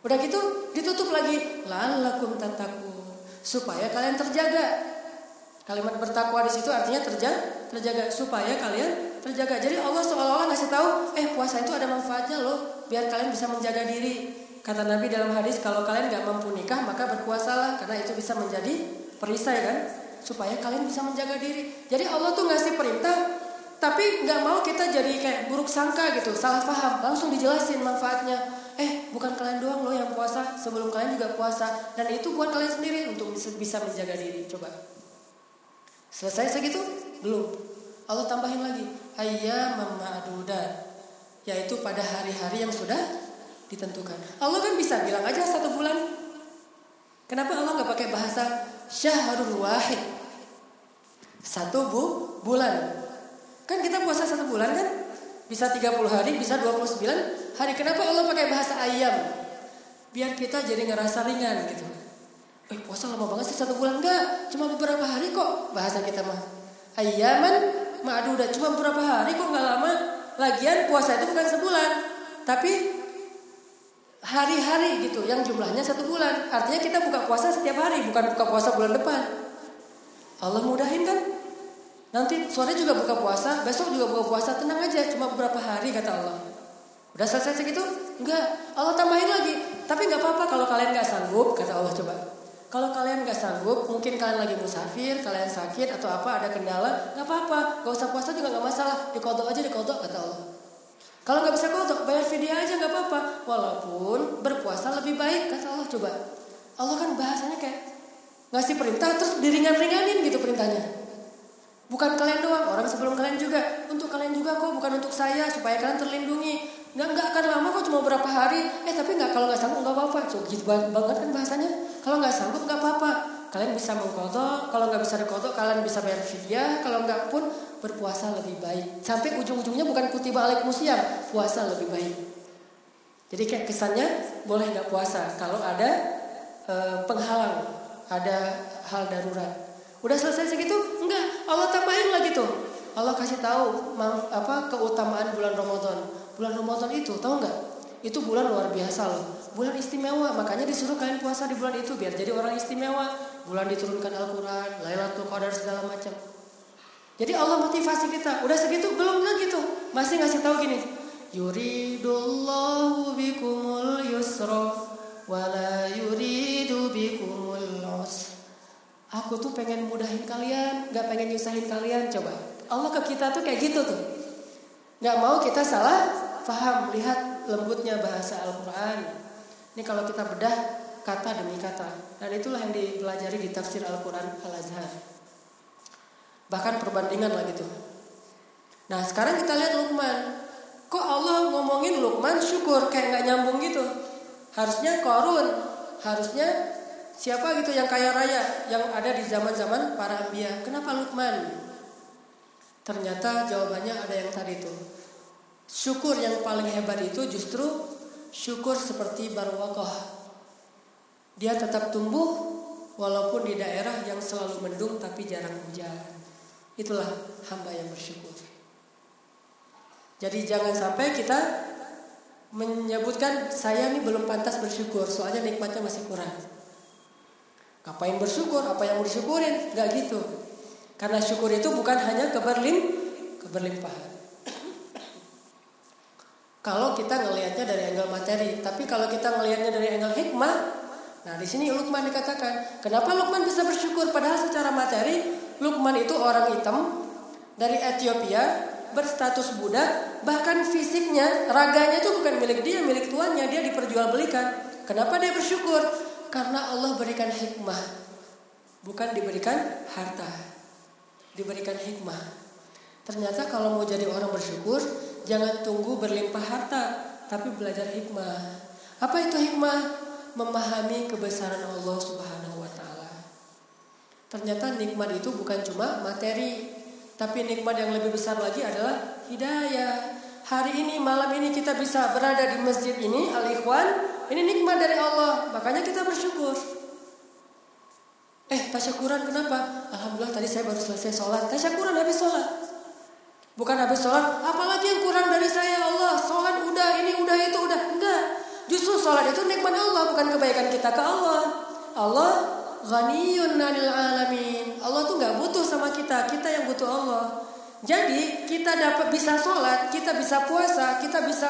Udah gitu ditutup lagi lalakum tataku supaya kalian terjaga. Kalimat bertakwa di situ artinya terjaga, terjaga supaya kalian terjaga. Jadi Allah seolah-olah ngasih tahu, eh puasa itu ada manfaatnya loh, biar kalian bisa menjaga diri. Kata Nabi dalam hadis, kalau kalian nggak mampu nikah maka berpuasalah, karena itu bisa menjadi perisai kan, supaya kalian bisa menjaga diri. Jadi Allah tuh ngasih perintah, tapi nggak mau kita jadi kayak buruk sangka gitu, salah paham. Langsung dijelasin manfaatnya. Eh, bukan kalian doang loh yang puasa, sebelum kalian juga puasa, dan itu buat kalian sendiri untuk bisa menjaga diri. Coba. Selesai segitu? Belum. Allah tambahin lagi, ayyam ma'dudat, yaitu pada hari-hari yang sudah ditentukan. Allah kan bisa bilang aja satu bulan. Kenapa Allah nggak pakai bahasa syahrul wahid? Satu bu, bulan. Kan kita puasa satu bulan kan? Bisa 30 hari, bisa 29 hari. Kenapa Allah pakai bahasa ayam? Biar kita jadi ngerasa ringan gitu. Eh puasa lama banget sih satu bulan enggak Cuma beberapa hari kok bahasa kita mah Ayaman udah cuma beberapa hari kok nggak lama Lagian puasa itu bukan sebulan Tapi hari-hari gitu yang jumlahnya satu bulan. Artinya kita buka puasa setiap hari Bukan buka puasa bulan depan. Allah mudahin kan? Nanti sore juga buka puasa Besok juga buka puasa Tenang aja cuma beberapa hari kata Allah. Udah selesai segitu? Enggak. Allah tambahin lagi. Tapi nggak apa-apa kalau kalian nggak sanggup Kata Allah coba. Kalau kalian nggak sanggup, mungkin kalian lagi musafir, kalian sakit atau apa, ada kendala, nggak apa-apa, nggak usah puasa juga nggak masalah, dikodok aja dikodok kata Allah. Kalau nggak bisa kodok, bayar video aja nggak apa-apa, walaupun berpuasa lebih baik kata Allah coba. Allah kan bahasanya kayak ngasih perintah terus diringan-ringanin gitu perintahnya. Bukan kalian doang, orang sebelum kalian juga, untuk kalian juga kok, bukan untuk saya supaya kalian terlindungi. Nggak nggak akan lama kok cuma berapa hari. Eh tapi nggak kalau nggak sanggup nggak apa-apa. So, gitu banget kan bahasanya. Kalau nggak sanggup nggak apa-apa. Kalian bisa mengkodok, kalau nggak bisa dikodok kalian bisa bayar fidyah, kalau nggak pun berpuasa lebih baik. Sampai ujung-ujungnya bukan kutiba musyam, puasa lebih baik. Jadi kayak kesannya boleh nggak puasa kalau ada e, penghalang, ada hal darurat. Udah selesai segitu? Enggak, Allah tambahin lagi tuh. Allah kasih tahu apa keutamaan bulan Ramadan. Bulan Ramadan itu tahu nggak? Itu bulan luar biasa loh. Bulan istimewa, makanya disuruh kalian puasa di bulan itu biar jadi orang istimewa. Bulan diturunkan Al-Quran, Lailatul Qadar segala macam. Jadi Allah motivasi kita. Udah segitu belum lagi tuh. Masih ngasih tahu gini. Yuridullahu bikumul yusra wala yuridu bikumul usra. Aku tuh pengen mudahin kalian, gak pengen nyusahin kalian. Coba. Allah ke kita tuh kayak gitu tuh. Gak mau kita salah faham, lihat lembutnya bahasa Al-Quran. Ini kalau kita bedah kata demi kata. Dan itulah yang dipelajari di tafsir Al-Quran Al-Azhar. Bahkan perbandingan lah gitu. Nah sekarang kita lihat Luqman. Kok Allah ngomongin Luqman syukur kayak nggak nyambung gitu. Harusnya Korun. Harusnya siapa gitu yang kaya raya. Yang ada di zaman-zaman para ambia. Kenapa Luqman? Ternyata jawabannya ada yang tadi itu. Syukur yang paling hebat itu justru syukur seperti barwakoh. Dia tetap tumbuh walaupun di daerah yang selalu mendung tapi jarang hujan. Itulah hamba yang bersyukur. Jadi jangan sampai kita menyebutkan saya ini belum pantas bersyukur soalnya nikmatnya masih kurang. Ngapain bersyukur? Apa yang mau disyukurin? Gak gitu. Karena syukur itu bukan hanya keberlim, keberlimpahan. kalau kita ngelihatnya dari angle materi, tapi kalau kita ngelihatnya dari angle hikmah, nah di sini Lukman dikatakan, kenapa Lukman bisa bersyukur? Padahal secara materi, Lukman itu orang hitam dari Ethiopia, berstatus budak, bahkan fisiknya, raganya itu bukan milik dia, milik tuannya, dia diperjualbelikan. Kenapa dia bersyukur? Karena Allah berikan hikmah, bukan diberikan harta diberikan hikmah. Ternyata kalau mau jadi orang bersyukur, jangan tunggu berlimpah harta, tapi belajar hikmah. Apa itu hikmah? Memahami kebesaran Allah Subhanahu. Ternyata nikmat itu bukan cuma materi, tapi nikmat yang lebih besar lagi adalah hidayah. Hari ini malam ini kita bisa berada di masjid ini, al-ikhwan, ini nikmat dari Allah, makanya kita bersyukur. Eh, tasyakuran kenapa? Alhamdulillah tadi saya baru selesai sholat. Tasyakuran habis sholat. Bukan habis sholat, apalagi yang kurang dari saya Allah. Sholat udah, ini udah, itu udah. Enggak. Justru sholat itu nikmat Allah, bukan kebaikan kita ke Allah. Allah ghaniyun nanil alamin. Allah tuh nggak butuh sama kita, kita yang butuh Allah. Jadi kita dapat bisa sholat, kita bisa puasa, kita bisa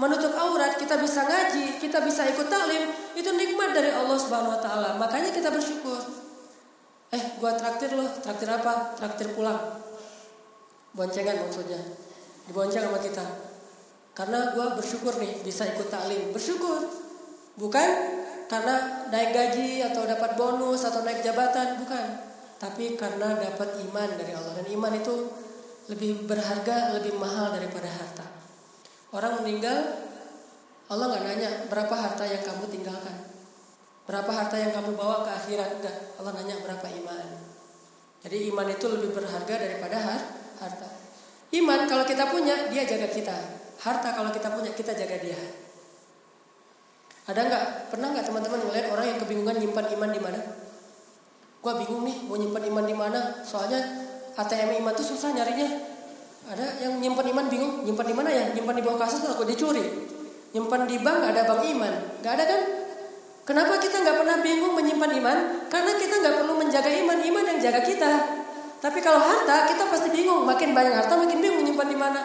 menutup aurat, kita bisa ngaji, kita bisa ikut taklim, itu nikmat dari Allah Subhanahu wa taala. Makanya kita bersyukur. Eh, gua traktir loh. Traktir apa? Traktir pulang. Boncengan maksudnya. Dibonceng sama kita. Karena gua bersyukur nih bisa ikut taklim. Bersyukur. Bukan karena naik gaji atau dapat bonus atau naik jabatan, bukan. Tapi karena dapat iman dari Allah dan iman itu lebih berharga, lebih mahal daripada harta. Orang meninggal, Allah nggak nanya berapa harta yang kamu tinggalkan. Berapa harta yang kamu bawa ke akhirat? Enggak. Allah nanya berapa iman. Jadi iman itu lebih berharga daripada harta. Iman kalau kita punya, dia jaga kita. Harta kalau kita punya, kita jaga dia. Ada nggak? Pernah nggak teman-teman ngeliat orang yang kebingungan nyimpan iman di mana? Gua bingung nih mau nyimpan iman di mana. Soalnya ATM iman tuh susah nyarinya. Ada yang nyimpan iman bingung, nyimpan di mana ya? Nyimpan di bawah kasur atau dicuri. Nyimpan di bank ada bank iman, nggak ada kan? Kenapa kita nggak pernah bingung menyimpan iman? Karena kita nggak perlu menjaga iman, iman yang jaga kita. Tapi kalau harta kita pasti bingung, makin banyak harta makin bingung menyimpan di mana.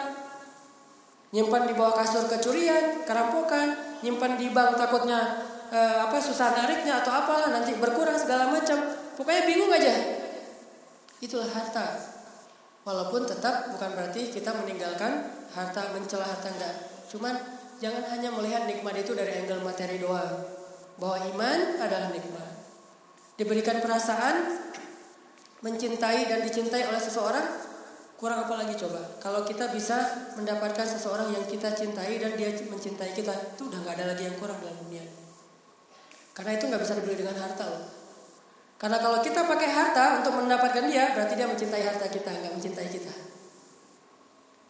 Nyimpan di bawah kasur kecurian, kerampokan, nyimpan di bank takutnya eh, apa susah nariknya atau apalah nanti berkurang segala macam. Pokoknya bingung aja. Itulah harta. Walaupun tetap bukan berarti kita meninggalkan harta, mencela harta enggak. Cuman jangan hanya melihat nikmat itu dari angle materi doang bahwa iman adalah nikmat. Diberikan perasaan mencintai dan dicintai oleh seseorang, kurang apa lagi coba? Kalau kita bisa mendapatkan seseorang yang kita cintai dan dia mencintai kita, itu udah nggak ada lagi yang kurang dalam dunia. Karena itu nggak bisa dibeli dengan harta loh. Karena kalau kita pakai harta untuk mendapatkan dia, berarti dia mencintai harta kita, nggak mencintai kita.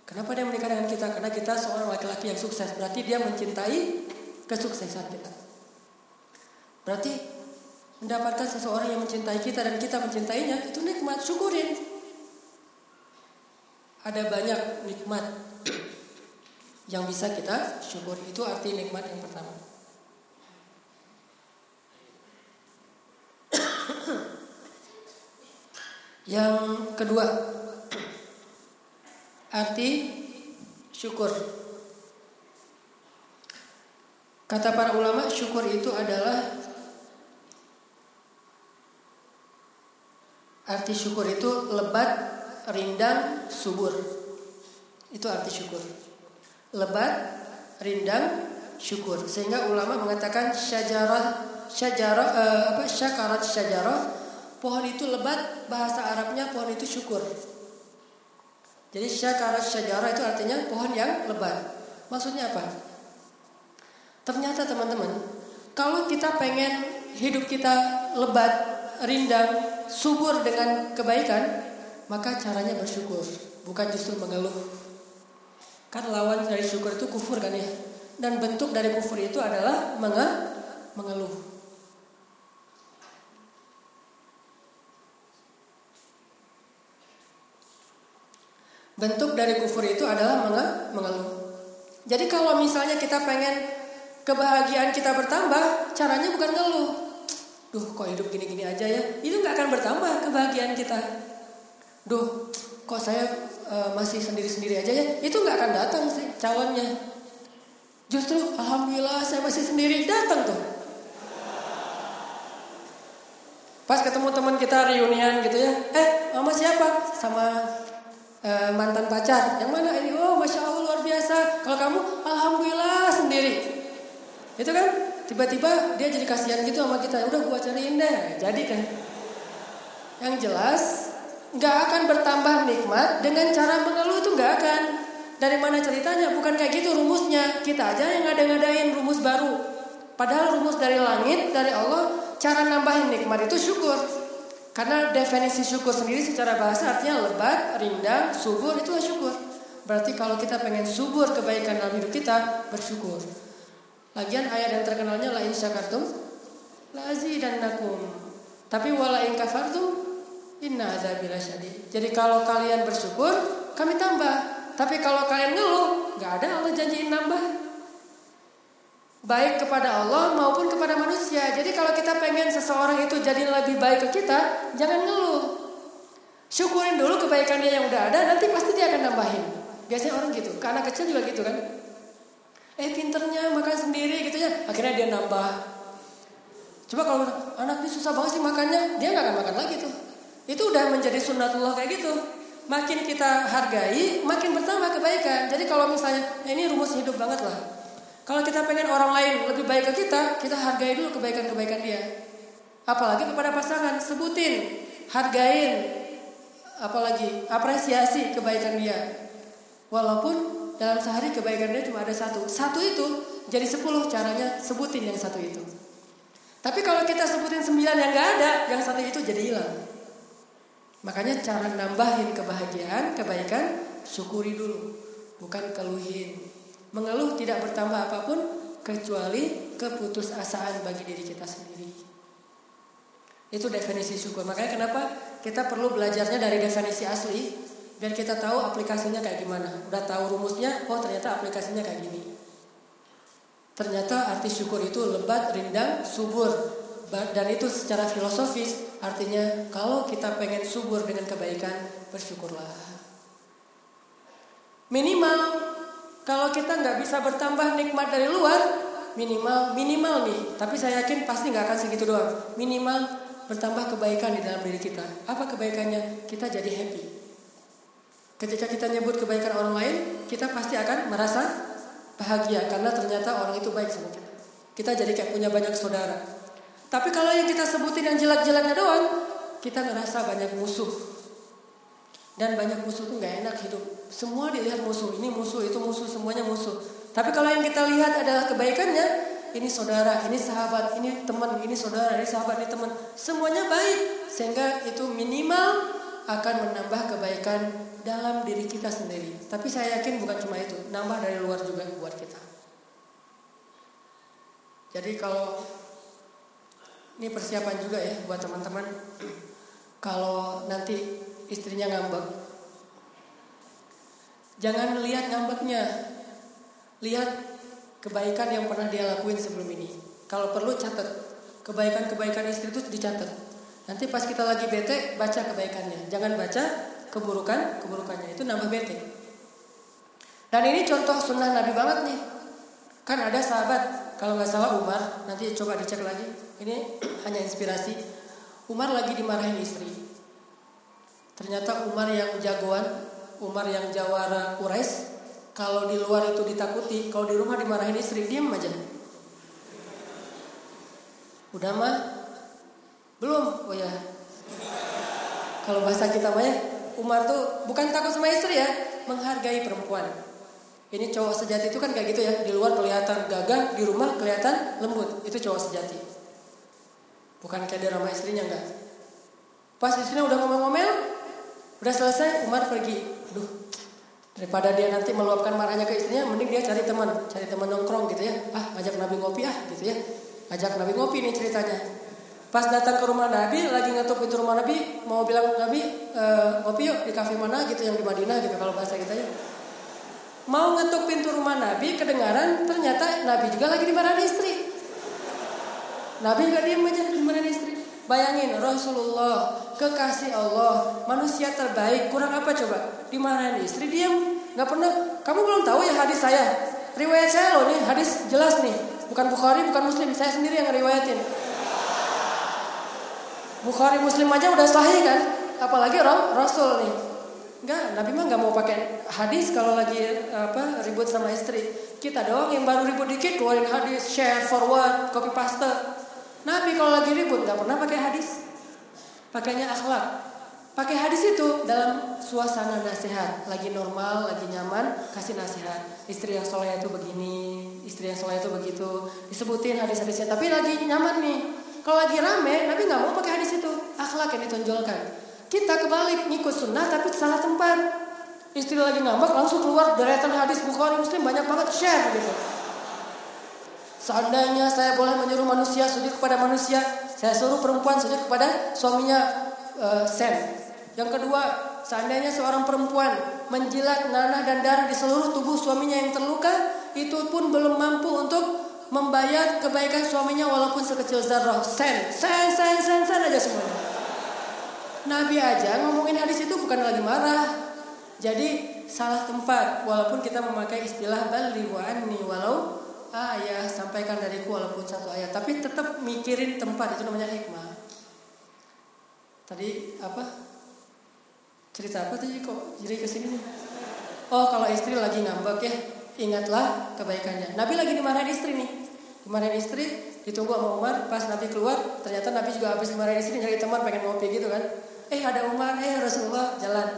Kenapa dia menikah dengan kita? Karena kita seorang laki-laki yang sukses, berarti dia mencintai kesuksesan kita. Berarti mendapatkan seseorang yang mencintai kita dan kita mencintainya itu nikmat, syukurin. Ada banyak nikmat yang bisa kita syukur. Itu arti nikmat yang pertama. yang kedua, arti syukur. Kata para ulama, syukur itu adalah Arti syukur itu lebat, rindang, subur. Itu arti syukur. Lebat, rindang, syukur. Sehingga ulama mengatakan syajarah syajarah uh, apa syakarat syajarah pohon itu lebat bahasa Arabnya pohon itu syukur. Jadi syakarat syajarah itu artinya pohon yang lebat. Maksudnya apa? Ternyata teman-teman, kalau kita pengen hidup kita lebat, rindang, subur dengan kebaikan, maka caranya bersyukur. bukan justru mengeluh. Kan lawan dari syukur itu kufur kan ya. Dan bentuk dari kufur itu adalah menge mengeluh. Bentuk dari kufur itu adalah menge mengeluh. Jadi kalau misalnya kita pengen kebahagiaan kita bertambah, caranya bukan ngeluh. Duh, kok hidup gini-gini aja ya? Itu nggak akan bertambah kebahagiaan kita. Duh, kok saya uh, masih sendiri-sendiri aja ya? Itu nggak akan datang sih calonnya. Justru, alhamdulillah saya masih sendiri datang tuh. Pas ketemu teman kita reunian gitu ya, eh mama siapa? Sama uh, mantan pacar. Yang mana ini? Oh, masya Allah luar biasa. Kalau kamu, alhamdulillah sendiri. Itu kan tiba-tiba dia jadi kasihan gitu sama kita. Udah gua cariin deh. Jadi kan. Yang jelas nggak akan bertambah nikmat dengan cara mengeluh itu nggak akan. Dari mana ceritanya? Bukan kayak gitu rumusnya. Kita aja yang ngada-ngadain rumus baru. Padahal rumus dari langit, dari Allah, cara nambahin nikmat itu syukur. Karena definisi syukur sendiri secara bahasa artinya lebat, rindang, subur, itulah syukur. Berarti kalau kita pengen subur kebaikan dalam hidup kita, bersyukur. Lagian ayat yang terkenalnya la in syakartum la azidannakum. Tapi wala in kafartum inna azabi lasyadid. Jadi kalau kalian bersyukur, kami tambah. Tapi kalau kalian ngeluh, nggak ada Allah janjiin nambah. Baik kepada Allah maupun kepada manusia. Jadi kalau kita pengen seseorang itu jadi lebih baik ke kita, jangan ngeluh. Syukurin dulu kebaikan dia yang udah ada, nanti pasti dia akan nambahin. Biasanya orang gitu, anak kecil juga gitu kan eh pinternya makan sendiri gitu ya akhirnya dia nambah coba kalau anak ini susah banget sih makannya dia nggak akan makan lagi tuh itu udah menjadi sunnatullah kayak gitu makin kita hargai makin bertambah kebaikan jadi kalau misalnya ya ini rumus hidup banget lah kalau kita pengen orang lain lebih baik ke kita kita hargai dulu kebaikan-kebaikan dia apalagi kepada pasangan sebutin hargain apalagi apresiasi kebaikan dia walaupun dalam sehari kebaikan dia cuma ada satu. Satu itu jadi sepuluh caranya sebutin yang satu itu. Tapi kalau kita sebutin sembilan yang gak ada, yang satu itu jadi hilang. Makanya cara nambahin kebahagiaan, kebaikan, syukuri dulu. Bukan keluhin. Mengeluh tidak bertambah apa pun kecuali keputusasaan bagi diri kita sendiri. Itu definisi syukur. Makanya kenapa kita perlu belajarnya dari definisi asli biar kita tahu aplikasinya kayak gimana. Udah tahu rumusnya, oh ternyata aplikasinya kayak gini. Ternyata arti syukur itu lebat, rindang, subur. Dan itu secara filosofis artinya kalau kita pengen subur dengan kebaikan, bersyukurlah. Minimal kalau kita nggak bisa bertambah nikmat dari luar, minimal minimal nih. Tapi saya yakin pasti nggak akan segitu doang. Minimal bertambah kebaikan di dalam diri kita. Apa kebaikannya? Kita jadi happy. Ketika kita nyebut kebaikan orang lain, kita pasti akan merasa bahagia karena ternyata orang itu baik sama kita. Kita jadi kayak punya banyak saudara. Tapi kalau yang kita sebutin yang jelek-jeleknya doang, kita ngerasa banyak musuh. Dan banyak musuh tuh nggak enak hidup. Semua dilihat musuh, ini musuh, itu musuh, semuanya musuh. Tapi kalau yang kita lihat adalah kebaikannya, ini saudara, ini sahabat, ini teman, ini saudara, ini sahabat, ini teman. Semuanya baik. Sehingga itu minimal akan menambah kebaikan dalam diri kita sendiri. Tapi saya yakin bukan cuma itu, nambah dari luar juga buat kita. Jadi kalau ini persiapan juga ya buat teman-teman. Kalau nanti istrinya ngambek, jangan lihat ngambeknya, lihat kebaikan yang pernah dia lakuin sebelum ini. Kalau perlu catat kebaikan-kebaikan istri itu dicatat. Nanti pas kita lagi bete baca kebaikannya, jangan baca keburukan keburukannya itu nambah bete. Dan ini contoh sunnah Nabi banget nih. Kan ada sahabat kalau nggak salah Umar, nanti coba dicek lagi. Ini hanya inspirasi. Umar lagi dimarahin istri. Ternyata Umar yang jagoan, Umar yang jawara Quraisy, kalau di luar itu ditakuti, kalau di rumah dimarahin istri, diam aja. Udah mah belum, oh ya. Kalau bahasa kita mah ya, Umar tuh bukan takut sama istri ya, menghargai perempuan. Ini cowok sejati itu kan kayak gitu ya, di luar kelihatan gagah, di rumah kelihatan lembut. Itu cowok sejati. Bukan kayak dia sama istrinya enggak. Pas istrinya udah ngomel-ngomel, Udah selesai Umar pergi. Aduh, daripada dia nanti meluapkan marahnya ke istrinya, mending dia cari teman, cari teman nongkrong gitu ya. Ah, ajak Nabi ngopi ah gitu ya. Ajak Nabi ngopi nih ceritanya. Pas datang ke rumah Nabi, lagi ngetuk pintu rumah Nabi, mau bilang Nabi e, ngopi yuk di kafe mana gitu yang di Madinah gitu kalau bahasa kita ya. Mau ngetuk pintu rumah Nabi, kedengaran ternyata Nabi juga lagi dimarahin istri. Nabi juga diem aja dimarahin istri. Bayangin Rasulullah, kekasih Allah, manusia terbaik, kurang apa coba? Dimarahin istri diam, nggak pernah. Kamu belum tahu ya hadis saya? Riwayat saya loh nih, hadis jelas nih. Bukan Bukhari, bukan Muslim, saya sendiri yang ngeriwayatin. Bukhari Muslim aja udah sahih kan, apalagi Rasul nih. Enggak, Nabi mah nggak mau pakai hadis kalau lagi apa ribut sama istri. Kita doang yang baru ribut dikit keluarin hadis, share, forward, copy paste. Nabi kalau lagi ribut nggak pernah pakai hadis. Pakainya akhlak. Pakai hadis itu dalam suasana nasihat, lagi normal, lagi nyaman, kasih nasihat. Istri yang soleh itu begini, istri yang soleh itu begitu. Disebutin hadis-hadisnya, tapi lagi nyaman nih. Kalau lagi rame, Nabi nggak mau pakai hadis itu. Akhlak yang ditonjolkan. Kita kebalik ngikut sunnah tapi salah tempat. Istri lagi ngambek langsung keluar deretan hadis Bukhari Muslim banyak banget share gitu. Seandainya saya boleh menyuruh manusia sujud kepada manusia, saya suruh perempuan sujud kepada suaminya uh, Sen. Yang kedua, seandainya seorang perempuan menjilat nanah dan darah di seluruh tubuh suaminya yang terluka, itu pun belum mampu untuk membayar kebaikan suaminya walaupun sekecil zarah. Sen, sen, sen, sen, sen aja semuanya. Nabi aja ngomongin hadis itu bukan lagi marah. Jadi salah tempat walaupun kita memakai istilah bali wa anni walau ayah sampaikan dariku walaupun satu ayat tapi tetap mikirin tempat itu namanya hikmah. Tadi apa? Cerita apa tadi kok jadi ke sini nih? Oh kalau istri lagi ngambek ya ingatlah kebaikannya. Nabi lagi dimarahin istri nih. Dimarahin istri, ditunggu sama Umar. Pas Nabi keluar, ternyata Nabi juga habis dimarahin istri nyari teman pengen ngopi gitu kan. Eh ada Umar, eh Rasulullah jalan.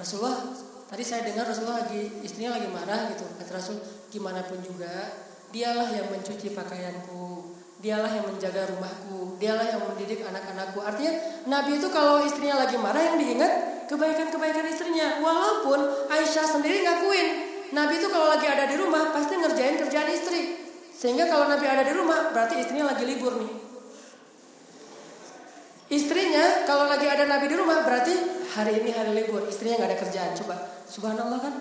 Rasulullah, tadi saya dengar Rasulullah lagi istrinya lagi marah gitu. Kata Rasul, gimana pun juga, dialah yang mencuci pakaianku, dialah yang menjaga rumahku, dialah yang mendidik anak-anakku. Artinya Nabi itu kalau istrinya lagi marah yang diingat kebaikan-kebaikan istrinya. Walaupun Aisyah sendiri ngakuin Nabi itu kalau lagi ada di rumah pasti ngerjain kerjaan istri. Sehingga kalau Nabi ada di rumah berarti istrinya lagi libur nih. Istrinya kalau lagi ada Nabi di rumah berarti hari ini hari libur, istrinya nggak ada kerjaan. Coba, subhanallah kan,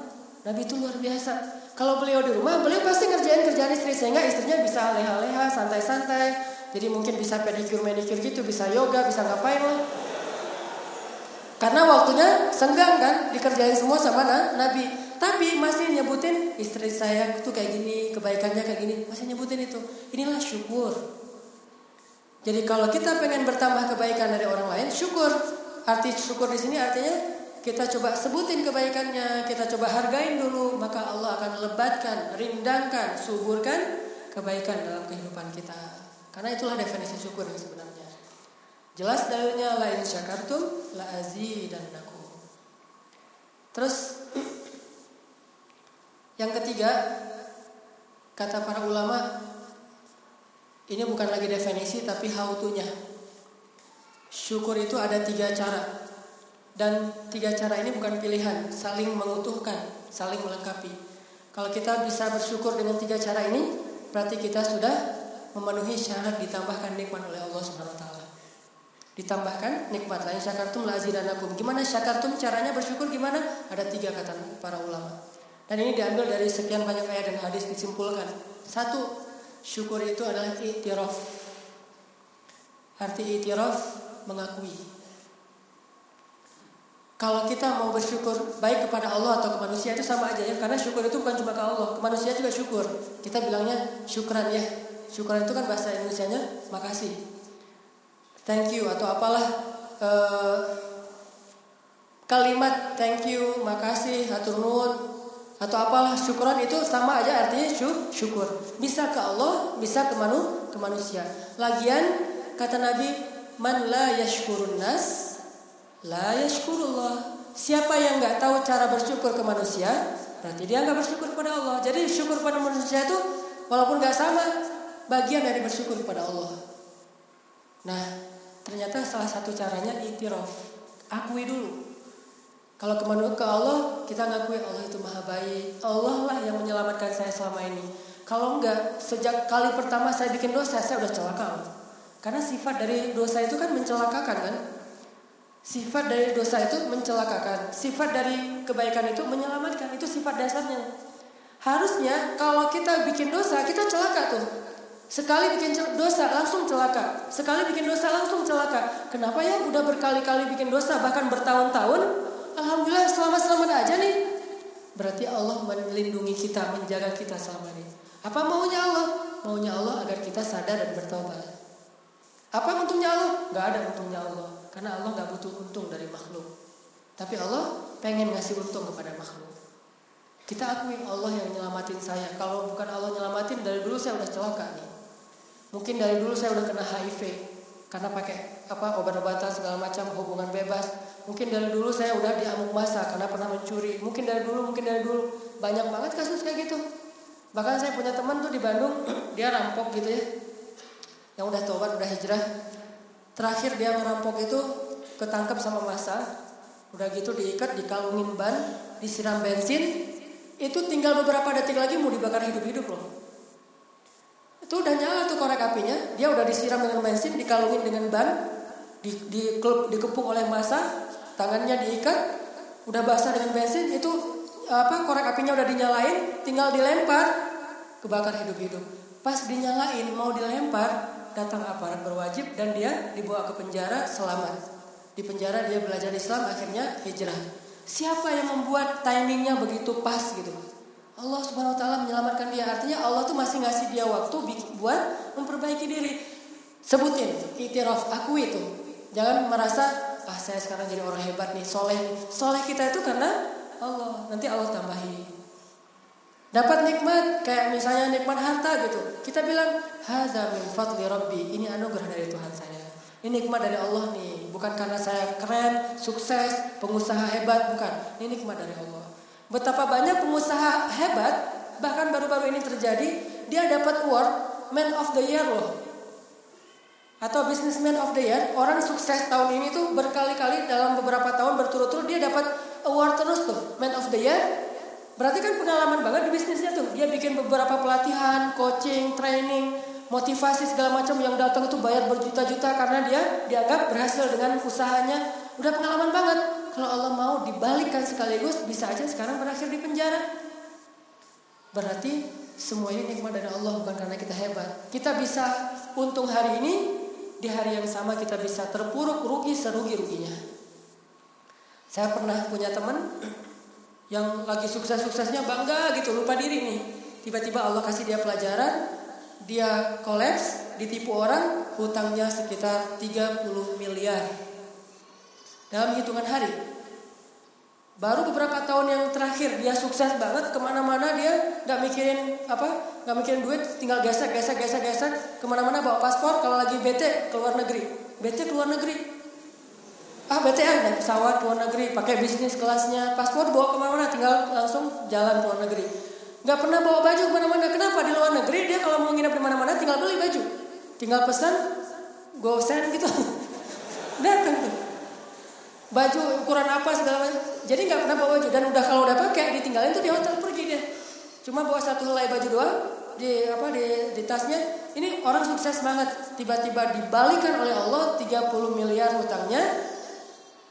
Nabi itu luar biasa. Kalau beliau di rumah, beliau pasti ngerjain kerjaan istri sehingga istrinya bisa leha-leha, santai-santai. Jadi mungkin bisa pedicure, manicure gitu, bisa yoga, bisa ngapain lah. Karena waktunya senggang kan, dikerjain semua sama Nabi. Tapi masih nyebutin istri saya tuh kayak gini, kebaikannya kayak gini, masih nyebutin itu. Inilah syukur. Jadi kalau kita pengen bertambah kebaikan dari orang lain, syukur. Arti syukur di sini artinya kita coba sebutin kebaikannya, kita coba hargain dulu, maka Allah akan lebatkan, rindangkan, suburkan kebaikan dalam kehidupan kita. Karena itulah definisi syukur yang sebenarnya. Jelas dalilnya lain syakartum la dan naku. Terus yang ketiga, kata para ulama, ini bukan lagi definisi tapi how to-nya. Syukur itu ada tiga cara. Dan tiga cara ini bukan pilihan, saling mengutuhkan, saling melengkapi. Kalau kita bisa bersyukur dengan tiga cara ini, berarti kita sudah memenuhi syarat ditambahkan nikmat oleh Allah Subhanahu taala. Ditambahkan nikmat lain syakartum la azidanakum. Gimana syakartum caranya bersyukur gimana? Ada tiga kata para ulama. Dan ini diambil dari sekian banyak ayat dan hadis disimpulkan. Satu, syukur itu adalah itiraf. Arti itiraf mengakui. Kalau kita mau bersyukur baik kepada Allah atau ke manusia itu sama aja ya karena syukur itu bukan cuma ke Allah, ke manusia juga syukur. Kita bilangnya syukran ya. Syukran itu kan bahasa Indonesia-nya makasih. Thank you atau apalah uh, kalimat thank you, makasih, hatur nuhun atau apalah syukuran itu sama aja artinya syukur. Bisa ke Allah, bisa ke manu, ke manusia. Lagian kata Nabi, "Man la yashkurun nas, la yashkurullah." Siapa yang nggak tahu cara bersyukur ke manusia, berarti dia nggak bersyukur kepada Allah. Jadi syukur pada manusia itu walaupun nggak sama, bagian dari bersyukur kepada Allah. Nah, ternyata salah satu caranya itiraf. Akui dulu. Kalau ke mana ke Allah, kita ngakui Allah itu maha baik. Allah lah yang menyelamatkan saya selama ini. Kalau enggak, sejak kali pertama saya bikin dosa, saya udah celaka. Karena sifat dari dosa itu kan mencelakakan kan? Sifat dari dosa itu mencelakakan. Sifat dari kebaikan itu menyelamatkan. Itu sifat dasarnya. Harusnya kalau kita bikin dosa, kita celaka tuh. Sekali bikin dosa langsung celaka. Sekali bikin dosa langsung celaka. Kenapa ya udah berkali-kali bikin dosa bahkan bertahun-tahun Alhamdulillah selamat-selamat aja nih. Berarti Allah melindungi kita, menjaga kita selama ini. Apa maunya Allah? Maunya Allah agar kita sadar dan bertobat. Apa untungnya Allah? Gak ada untungnya Allah. Karena Allah gak butuh untung dari makhluk. Tapi Allah pengen ngasih untung kepada makhluk. Kita akui Allah yang nyelamatin saya. Kalau bukan Allah nyelamatin, dari dulu saya udah celaka nih. Mungkin dari dulu saya udah kena HIV. Karena pakai apa obat-obatan segala macam hubungan bebas Mungkin dari dulu saya udah diamuk masa karena pernah mencuri. Mungkin dari dulu, mungkin dari dulu. Banyak banget kasus kayak gitu. Bahkan saya punya teman tuh di Bandung, dia rampok gitu ya. Yang udah tobat, udah hijrah. Terakhir dia merampok itu ketangkep sama masa. Udah gitu diikat, dikalungin ban, disiram bensin. Itu tinggal beberapa detik lagi mau dibakar hidup-hidup loh. Itu udah nyala tuh korek apinya. Dia udah disiram dengan bensin, dikalungin dengan ban, di, di, dikepung oleh masa tangannya diikat, udah basah dengan bensin, itu apa korek apinya udah dinyalain, tinggal dilempar, kebakar hidup-hidup. Pas dinyalain mau dilempar, datang aparat berwajib dan dia dibawa ke penjara selamat. Di penjara dia belajar Islam akhirnya hijrah. Siapa yang membuat timingnya begitu pas gitu? Allah Subhanahu wa taala menyelamatkan dia. Artinya Allah tuh masih ngasih dia waktu buat memperbaiki diri. Sebutin itiraf aku itu. Jangan merasa ah saya sekarang jadi orang hebat nih, soleh nih. Soleh kita itu karena Allah. Nanti Allah tambahi. Dapat nikmat kayak misalnya nikmat harta gitu. Kita bilang hadza min fadli rabbi. Ini anugerah dari Tuhan saya. Ini nikmat dari Allah nih, bukan karena saya keren, sukses, pengusaha hebat, bukan. Ini nikmat dari Allah. Betapa banyak pengusaha hebat, bahkan baru-baru ini terjadi, dia dapat award Man of the Year loh atau businessman of the year, orang sukses tahun ini tuh berkali-kali dalam beberapa tahun berturut-turut dia dapat award terus tuh, man of the year. Berarti kan pengalaman banget di bisnisnya tuh. Dia bikin beberapa pelatihan, coaching, training, motivasi segala macam yang datang itu bayar berjuta-juta karena dia dianggap berhasil dengan usahanya. Udah pengalaman banget. Kalau Allah mau dibalikkan sekaligus bisa aja sekarang berakhir di penjara. Berarti semua ini nikmat dari Allah bukan karena kita hebat. Kita bisa untung hari ini di hari yang sama kita bisa terpuruk rugi serugi-ruginya. Saya pernah punya teman yang lagi sukses-suksesnya bangga gitu, lupa diri nih. Tiba-tiba Allah kasih dia pelajaran, dia kolaps, ditipu orang, hutangnya sekitar 30 miliar. Dalam hitungan hari. Baru beberapa tahun yang terakhir dia sukses banget ke mana-mana dia nggak mikirin apa nggak mikirin duit tinggal gesek gesek gesek gesek ke mana-mana bawa paspor kalau lagi bete keluar negeri. Bete keluar negeri. Ah bete ya naik pesawat keluar negeri pakai bisnis kelasnya paspor bawa ke mana-mana tinggal langsung jalan keluar negeri. Nggak pernah bawa baju ke mana-mana. Kenapa? Di luar negeri dia kalau mau nginep di mana-mana tinggal beli baju. Tinggal pesan gosen gitu. Datang tuh baju ukuran apa segala macam. Jadi nggak pernah bawa baju dan udah kalau udah pakai ditinggalin tuh di hotel pergi dia. Cuma bawa satu helai baju doang di apa di, di tasnya. Ini orang sukses banget. Tiba-tiba dibalikan oleh Allah 30 miliar hutangnya.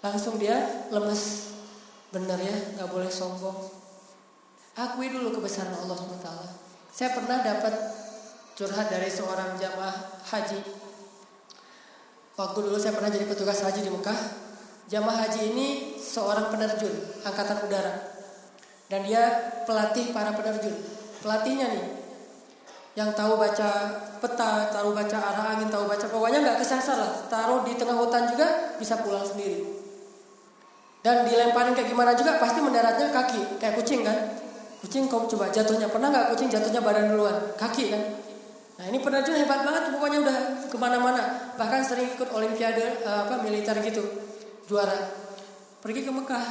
Langsung dia lemes. Bener ya, nggak boleh sombong. Akui dulu kebesaran Allah SWT. Saya pernah dapat curhat dari seorang jamaah haji. Waktu dulu saya pernah jadi petugas haji di Mekah Jamaah haji ini seorang penerjun angkatan udara. Dan dia pelatih para penerjun. Pelatihnya nih yang tahu baca peta, tahu baca arah angin, tahu baca pokoknya nggak kesasar lah. Taruh di tengah hutan juga bisa pulang sendiri. Dan dilemparin kayak gimana juga pasti mendaratnya kaki, kayak kucing kan. Kucing kau coba jatuhnya pernah nggak kucing jatuhnya badan duluan, kaki kan. Nah ini penerjun hebat banget, pokoknya udah ke mana-mana. Bahkan sering ikut olimpiade uh, apa militer gitu juara. Pergi ke Mekah.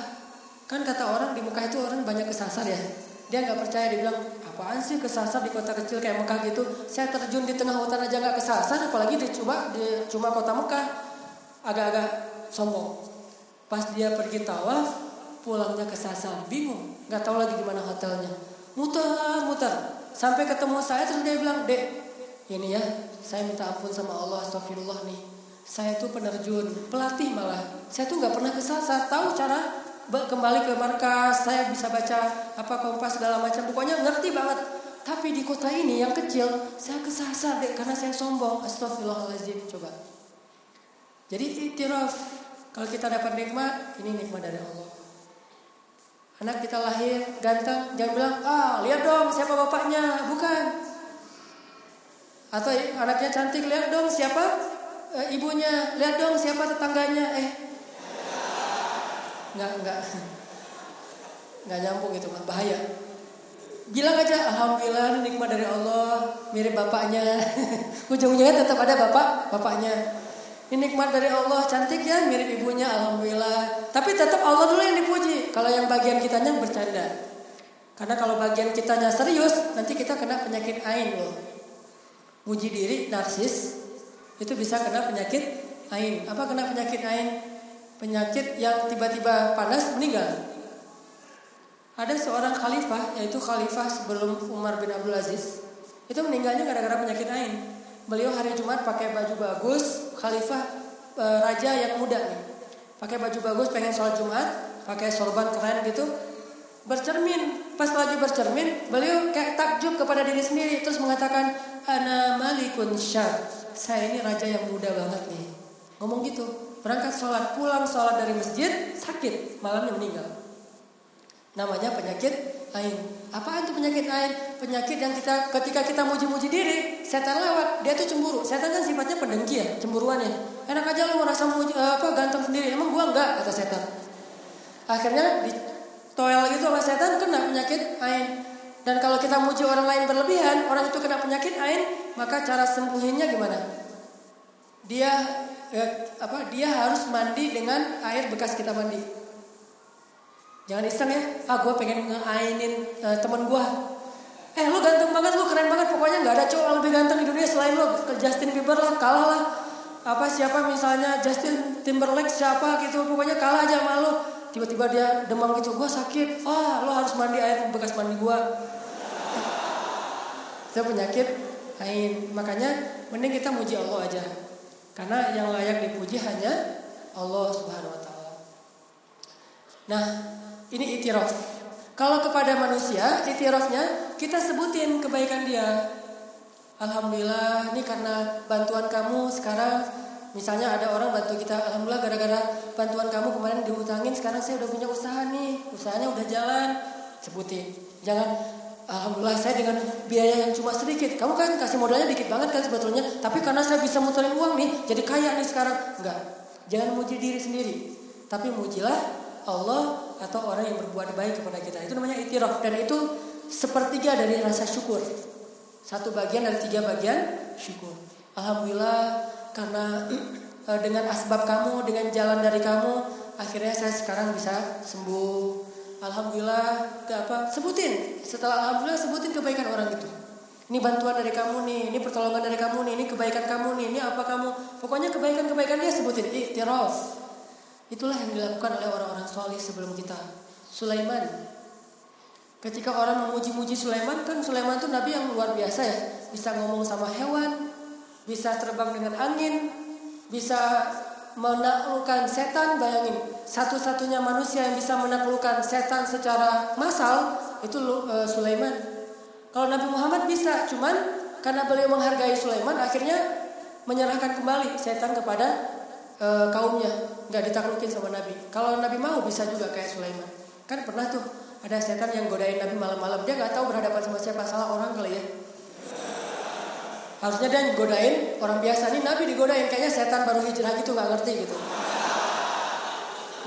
Kan kata orang di Mekah itu orang banyak kesasar ya. Dia nggak percaya dia bilang apaan sih kesasar di kota kecil kayak Mekah gitu? Saya terjun di tengah hutan aja nggak kesasar apalagi dicoba di cuma kota Mekah. Agak-agak sombong. Pas dia pergi tawaf pulangnya kesasar, bingung, nggak tahu lagi di mana hotelnya. Muter, muter, sampai ketemu saya terus dia bilang, dek, ini ya, saya minta ampun sama Allah, astagfirullah nih. Saya tuh penerjun, pelatih malah. Saya tuh nggak pernah kesasar, tahu cara kembali ke markas, saya bisa baca apa kompas segala macam, pokoknya ngerti banget. Tapi di kota ini yang kecil, saya kesasar deh karena saya sombong. Astagfirullahaladzim, coba. Jadi itiraf, kalau kita dapat nikmat, ini nikmat dari Allah. Anak kita lahir ganteng, jangan bilang, ah lihat dong siapa bapaknya, bukan. Atau anaknya cantik, lihat dong siapa e, ibunya, lihat dong siapa tetangganya, eh. Nggak, nggak, nggak nyambung itu, bahaya. Bilang aja, alhamdulillah nikmat dari Allah, mirip bapaknya. Ujung-ujungnya tetap ada bapak, bapaknya. Ini nikmat dari Allah, cantik ya, mirip ibunya, alhamdulillah. Tapi tetap Allah dulu yang dipuji. Kalau yang bagian kitanya bercanda. Karena kalau bagian kitanya serius, nanti kita kena penyakit ain loh. Muji diri, narsis, itu bisa kena penyakit ain. Apa kena penyakit ain? Penyakit yang tiba-tiba panas meninggal. Ada seorang khalifah, yaitu khalifah sebelum Umar bin Abdul Aziz. Itu meninggalnya gara-gara penyakit ain. Beliau hari Jumat pakai baju bagus, khalifah e, raja yang muda nih. Pakai baju bagus, pengen sholat Jumat, pakai sorban keren gitu. Bercermin, pas lagi bercermin, beliau kayak takjub kepada diri sendiri terus mengatakan, "Ana malikun syar." Saya ini raja yang muda banget nih. Ngomong gitu. Berangkat sholat, pulang sholat dari masjid, sakit, malamnya meninggal. Namanya penyakit ain. Apaan tuh penyakit ain? Penyakit yang kita ketika kita muji-muji diri, setan lewat, dia tuh cemburu. Setan kan sifatnya pendengki ya, cemburuan ya. Enak aja lu merasa muji, eh, apa ganteng sendiri. Emang gua enggak kata setan. Akhirnya di toel gitu sama setan kena penyakit ain. Dan kalau kita muji orang lain berlebihan, orang itu kena penyakit ain, maka cara sembuhinnya gimana? Dia eh, apa? Dia harus mandi dengan air bekas kita mandi. Jangan iseng ya, ah gue pengen ngeainin uh, temen gue. Eh lu ganteng banget, lu keren banget, pokoknya nggak ada cowok yang lebih ganteng di dunia selain lu. Justin Bieber lah, kalah lah. Apa siapa misalnya Justin Timberlake siapa gitu, pokoknya kalah aja sama lu. Tiba-tiba dia demam gitu, gue sakit. Wah, lu harus mandi air bekas mandi gue. Itu penyakit ain. Makanya mending kita muji Allah aja. Karena yang layak dipuji hanya Allah Subhanahu wa taala. Nah, ini itiraf. Kalau kepada manusia, itirafnya kita sebutin kebaikan dia. Alhamdulillah, ini karena bantuan kamu sekarang Misalnya ada orang bantu kita, Alhamdulillah gara-gara bantuan kamu kemarin dihutangin, sekarang saya udah punya usaha nih, usahanya udah jalan, sebutin. Jangan, Alhamdulillah saya dengan biaya yang cuma sedikit, kamu kan kasih modalnya dikit banget kan sebetulnya, tapi karena saya bisa muterin uang nih, jadi kaya nih sekarang. Enggak, jangan muji diri sendiri, tapi mujilah Allah atau orang yang berbuat baik kepada kita. Itu namanya itiraf dan itu sepertiga dari rasa syukur. Satu bagian dari tiga bagian syukur. Alhamdulillah karena eh, dengan asbab kamu, dengan jalan dari kamu, akhirnya saya sekarang bisa sembuh. Alhamdulillah, ke apa? Sebutin. Setelah alhamdulillah sebutin kebaikan orang itu. Ini bantuan dari kamu nih, ini pertolongan dari kamu nih, ini kebaikan kamu nih, ini apa kamu. Pokoknya kebaikan-kebaikan dia sebutin. Iktiraf. Itulah yang dilakukan oleh orang-orang soleh sebelum kita. Sulaiman. Ketika orang memuji-muji Sulaiman, kan Sulaiman itu nabi yang luar biasa ya. Bisa ngomong sama hewan, bisa terbang dengan angin, bisa menaklukkan setan. Bayangin, satu-satunya manusia yang bisa menaklukkan setan secara massal itu uh, Sulaiman. Kalau Nabi Muhammad bisa, cuman karena beliau menghargai Sulaiman, akhirnya menyerahkan kembali setan kepada e, kaumnya nggak ditaklukin sama Nabi. Kalau Nabi mau bisa juga kayak Sulaiman. Kan pernah tuh ada setan yang godain Nabi malam-malam. Dia nggak tahu berhadapan sama siapa salah orang kali ya. Harusnya dia godain orang biasa nih Nabi digodain kayaknya setan baru hijrah gitu nggak ngerti gitu.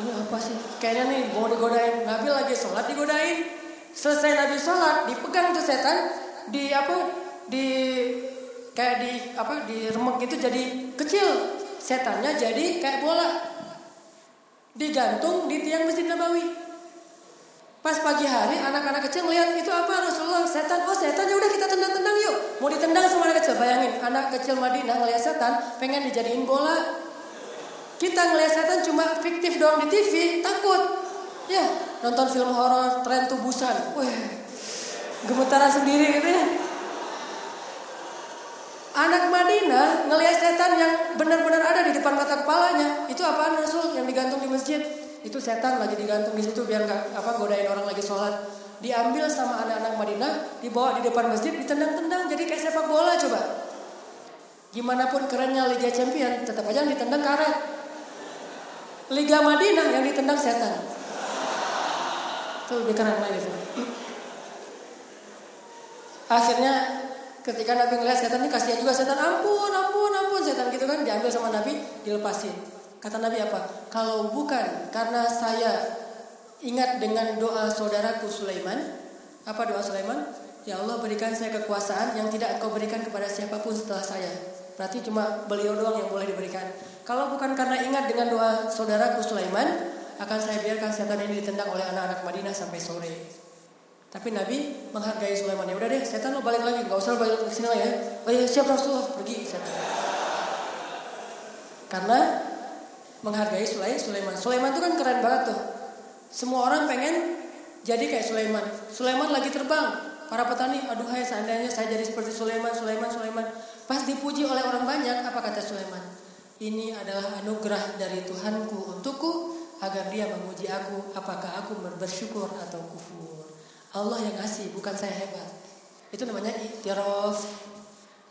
Ini apa sih? Kayaknya nih mau digodain Nabi lagi sholat digodain. Selesai Nabi sholat dipegang tuh setan di apa di kayak di apa di remek itu jadi kecil setannya jadi kayak bola digantung di tiang masjid Nabawi. Pas pagi hari anak-anak kecil melihat itu apa Rasulullah setan oh setan ya udah kita tendang-tendang yuk mau ditendang sama anak kecil bayangin anak kecil Madinah ngelihat setan pengen dijadiin bola kita ngelihat setan cuma fiktif doang di TV takut ya nonton film horor tren tubusan. Wah, gemetaran sendiri gitu ya. Anak Madinah ngelihat setan yang benar-benar ada di depan mata kepalanya. Itu apaan Rasul yang digantung di masjid? Itu setan lagi digantung di situ biar nggak apa godain orang lagi sholat. Diambil sama anak-anak Madinah, dibawa di depan masjid, ditendang-tendang jadi kayak sepak bola coba. Gimana pun kerennya Liga Champion, tetap aja yang ditendang karet. Liga Madinah yang ditendang setan. Itu lebih keren lagi. Akhirnya ketika Nabi ngeliat setan ini kasihan juga setan ampun ampun ampun setan gitu kan diambil sama Nabi dilepasin kata Nabi apa? Kalau bukan karena saya ingat dengan doa saudaraku Sulaiman apa doa Sulaiman? Ya Allah berikan saya kekuasaan yang tidak engkau berikan kepada siapa pun setelah saya. Berarti cuma beliau doang yang boleh diberikan. Kalau bukan karena ingat dengan doa saudaraku Sulaiman akan saya biarkan setan ini ditendang oleh anak-anak Madinah sampai sore. Tapi Nabi menghargai Sulaiman. Ya udah deh, setan lo balik lagi, nggak usah balik ke sini ya. Oh iya siap Rasulullah, pergi setan. Karena menghargai Sulaiman. Sulaiman itu kan keren banget tuh. Semua orang pengen jadi kayak Sulaiman. Sulaiman lagi terbang. Para petani, aduh hai seandainya saya jadi seperti Sulaiman, Sulaiman, Sulaiman. Pas dipuji oleh orang banyak, apa kata Sulaiman? Ini adalah anugerah dari Tuhanku untukku agar dia memuji aku apakah aku bersyukur atau kufur. Allah yang ngasih, bukan saya hebat. Itu namanya iktiraf.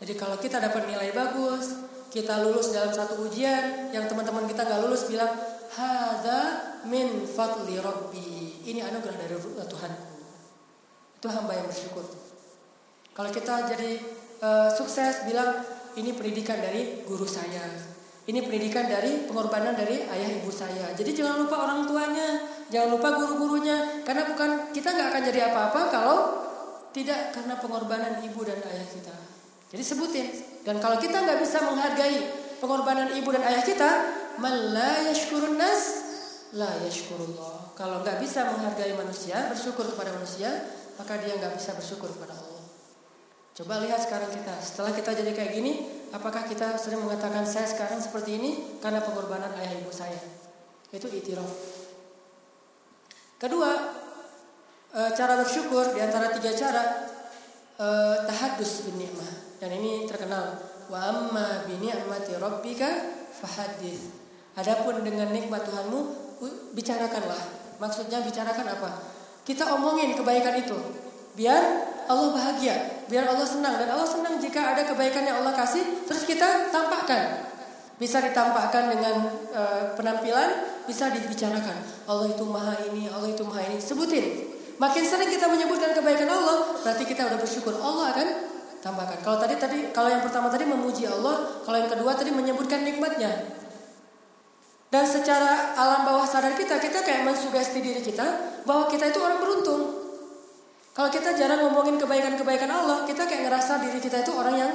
Jadi kalau kita dapat nilai bagus, kita lulus dalam satu ujian, yang teman-teman kita nggak lulus bilang, Hada min fadli rabbi. Ini anugerah dari Tuhanku. Itu hamba yang bersyukur. Kalau kita jadi uh, sukses, bilang ini pendidikan dari guru saya. Ini pendidikan dari pengorbanan dari ayah ibu saya. Jadi jangan lupa orang tuanya, jangan lupa guru-gurunya, karena bukan kita nggak akan jadi apa-apa kalau tidak karena pengorbanan ibu dan ayah kita. Jadi sebutin. Dan kalau kita nggak bisa menghargai pengorbanan ibu dan ayah kita, la yashkurun nas, la yashkurullah. Kalau nggak bisa menghargai manusia, bersyukur kepada manusia, maka dia nggak bisa bersyukur kepada Allah. Coba lihat sekarang kita, setelah kita jadi kayak gini, Apakah kita sering mengatakan saya sekarang seperti ini karena pengorbanan ayah ibu saya? Itu itiraf. Kedua, e, cara bersyukur di antara tiga cara e, tahadus bin ni'mah. Dan ini terkenal. Wa amma bi ni'mati rabbika fahadith. Adapun dengan nikmat Tuhanmu, bicarakanlah. Maksudnya bicarakan apa? Kita omongin kebaikan itu. Biar Allah bahagia, biar Allah senang dan Allah senang jika ada kebaikan yang Allah kasih terus kita tampakkan. Bisa ditampakkan dengan e, penampilan, bisa dibicarakan. Allah itu maha ini, Allah itu maha ini. Sebutin. Makin sering kita menyebutkan kebaikan Allah, berarti kita udah bersyukur. Allah akan tambahkan. Kalau tadi tadi kalau yang pertama tadi memuji Allah, kalau yang kedua tadi menyebutkan nikmatnya. Dan secara alam bawah sadar kita, kita kayak mensugesti diri kita bahwa kita itu orang beruntung. Kalau kita jarang ngomongin kebaikan-kebaikan Allah, kita kayak ngerasa diri kita itu orang yang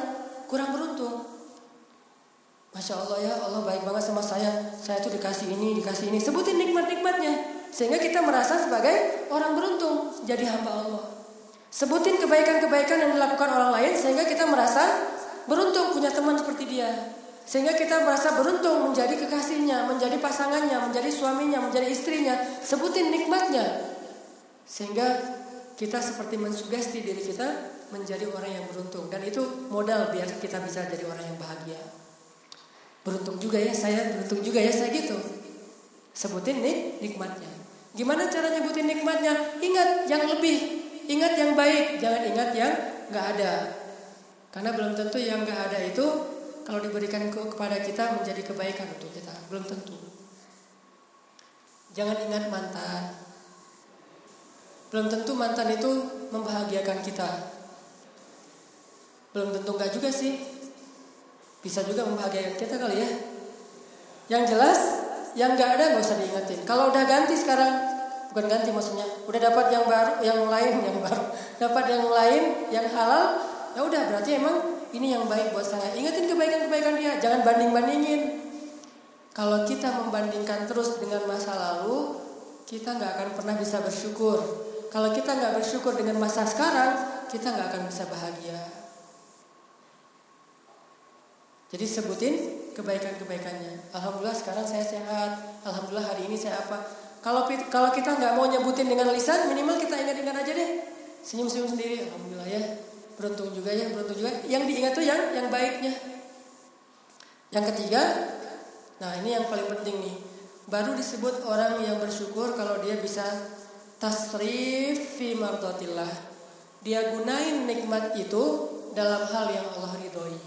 kurang beruntung. Masya Allah ya, Allah baik banget sama saya. Saya tuh dikasih ini, dikasih ini. Sebutin nikmat-nikmatnya. Sehingga kita merasa sebagai orang beruntung. Jadi hamba Allah. Sebutin kebaikan-kebaikan yang dilakukan orang lain. Sehingga kita merasa beruntung punya teman seperti dia. Sehingga kita merasa beruntung menjadi kekasihnya, menjadi pasangannya, menjadi suaminya, menjadi istrinya. Sebutin nikmatnya. Sehingga kita seperti mensugesti diri kita menjadi orang yang beruntung dan itu modal biar kita bisa jadi orang yang bahagia. Beruntung juga ya saya, beruntung juga ya saya gitu. Sebutin nih nikmatnya. Gimana cara nyebutin nikmatnya? Ingat yang lebih, ingat yang baik, jangan ingat yang nggak ada. Karena belum tentu yang nggak ada itu kalau diberikan ke, kepada kita menjadi kebaikan untuk kita, belum tentu. Jangan ingat mantan, belum tentu mantan itu membahagiakan kita. Belum tentu enggak juga sih. Bisa juga membahagiakan kita kali ya. Yang jelas, yang enggak ada nggak usah diingetin. Kalau udah ganti sekarang, bukan ganti maksudnya, udah dapat yang baru, yang lain, yang baru, dapat yang lain, yang halal, ya udah berarti emang ini yang baik buat saya. Ingetin kebaikan-kebaikan dia, jangan banding-bandingin. Kalau kita membandingkan terus dengan masa lalu, kita nggak akan pernah bisa bersyukur. Kalau kita nggak bersyukur dengan masa sekarang, kita nggak akan bisa bahagia. Jadi sebutin kebaikan-kebaikannya. Alhamdulillah sekarang saya sehat. Alhamdulillah hari ini saya apa? Kalau kalau kita nggak mau nyebutin dengan lisan, minimal kita ingat-ingat aja deh. Senyum-senyum sendiri, alhamdulillah ya. Beruntung juga ya, beruntung juga. Yang diingat tuh yang yang baiknya. Yang ketiga, nah ini yang paling penting nih. Baru disebut orang yang bersyukur kalau dia bisa tasrif fi mardatillah. Dia gunain nikmat itu dalam hal yang Allah ridhoi.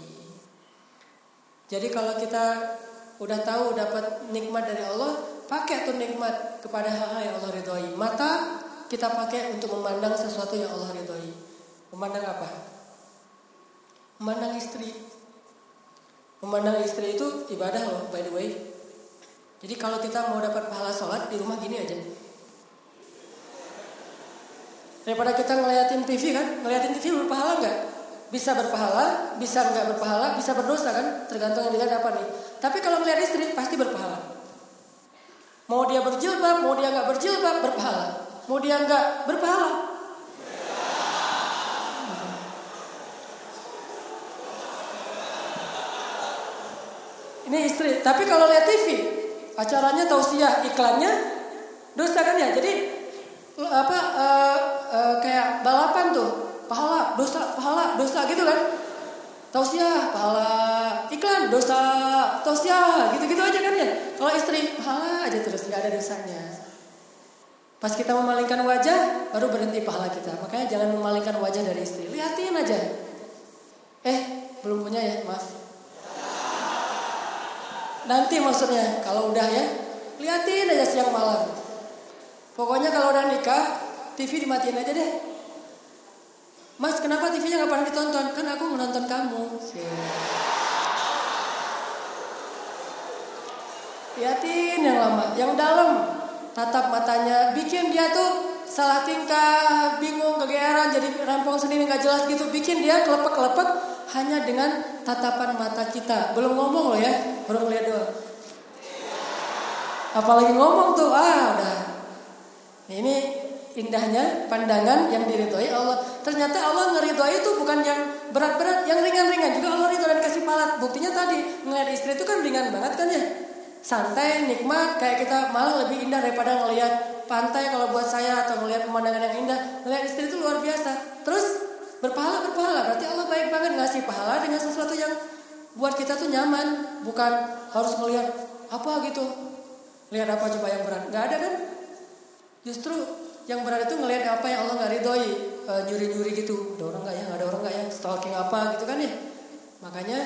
Jadi kalau kita udah tahu dapat nikmat dari Allah, pakai tuh nikmat kepada hal-hal yang Allah ridhoi. Mata kita pakai untuk memandang sesuatu yang Allah ridhoi. Memandang apa? Memandang istri. Memandang istri itu ibadah loh, by the way. Jadi kalau kita mau dapat pahala sholat di rumah gini aja. Daripada kita ngeliatin TV kan, ngeliatin TV berpahala nggak? Bisa berpahala, bisa nggak berpahala, bisa berdosa kan? Tergantung yang dilihat apa nih. Tapi kalau ngeliat istri pasti berpahala. Mau dia berjilbab, mau dia nggak berjilbab, berpahala. Mau dia nggak berpahala. Ini istri. Tapi kalau lihat TV, acaranya tausiah, iklannya dosa kan ya. Jadi apa uh, uh, kayak balapan tuh pahala dosa pahala dosa gitu kan tausiah pahala iklan dosa tausiah gitu-gitu aja kan ya? Kalau istri pahala aja terus nggak ada dosanya. Pas kita memalingkan wajah baru berhenti pahala kita. Makanya jangan memalingkan wajah dari istri. Liatin aja. Eh belum punya ya? Maaf. Nanti maksudnya kalau udah ya liatin aja siang malam. Pokoknya kalau udah nikah, TV dimatiin aja deh. Mas, kenapa TV-nya nggak pernah ditonton? Kan aku menonton kamu. Liatin yang lama, yang dalam. Tatap matanya, bikin dia tuh salah tingkah, bingung, kegeeran, jadi rampung sendiri nggak jelas gitu. Bikin dia kelepek-kelepek hanya dengan tatapan mata kita. Belum ngomong loh ya, baru ngeliat doang. Apalagi ngomong tuh, ah udah ini indahnya pandangan yang diridhoi Allah. Ternyata Allah ngeridhoi itu bukan yang berat-berat, yang ringan-ringan juga Allah ridho dan kasih palat. Buktinya tadi ngeliat istri itu kan ringan banget kan ya. Santai, nikmat, kayak kita malah lebih indah daripada ngelihat pantai kalau buat saya atau ngelihat pemandangan yang indah. Ngelihat istri itu luar biasa. Terus berpahala berpahala berarti Allah baik banget ngasih pahala dengan sesuatu yang buat kita tuh nyaman, bukan harus melihat apa gitu. Lihat apa coba yang berat? Gak ada kan? Justru yang berat itu ngelihat apa yang Allah nggak ridhoi, e, nyuri-nyuri gitu. Ada orang nggak ya? Ada orang nggak ya? Stalking apa gitu kan ya? Makanya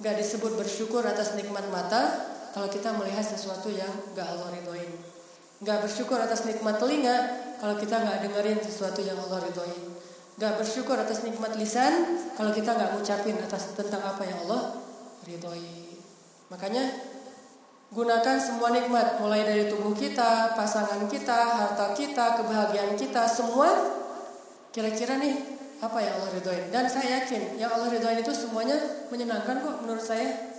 nggak disebut bersyukur atas nikmat mata kalau kita melihat sesuatu yang nggak Allah ridhoin. Nggak bersyukur atas nikmat telinga kalau kita nggak dengerin sesuatu yang Allah ridhoin. Nggak bersyukur atas nikmat lisan kalau kita nggak ngucapin atas tentang apa yang Allah ridhoi. Makanya Gunakan semua nikmat mulai dari tubuh kita, pasangan kita, harta kita, kebahagiaan kita, semua kira-kira nih apa yang Allah ridhoin. Dan saya yakin yang Allah ridhoin itu semuanya menyenangkan kok menurut saya.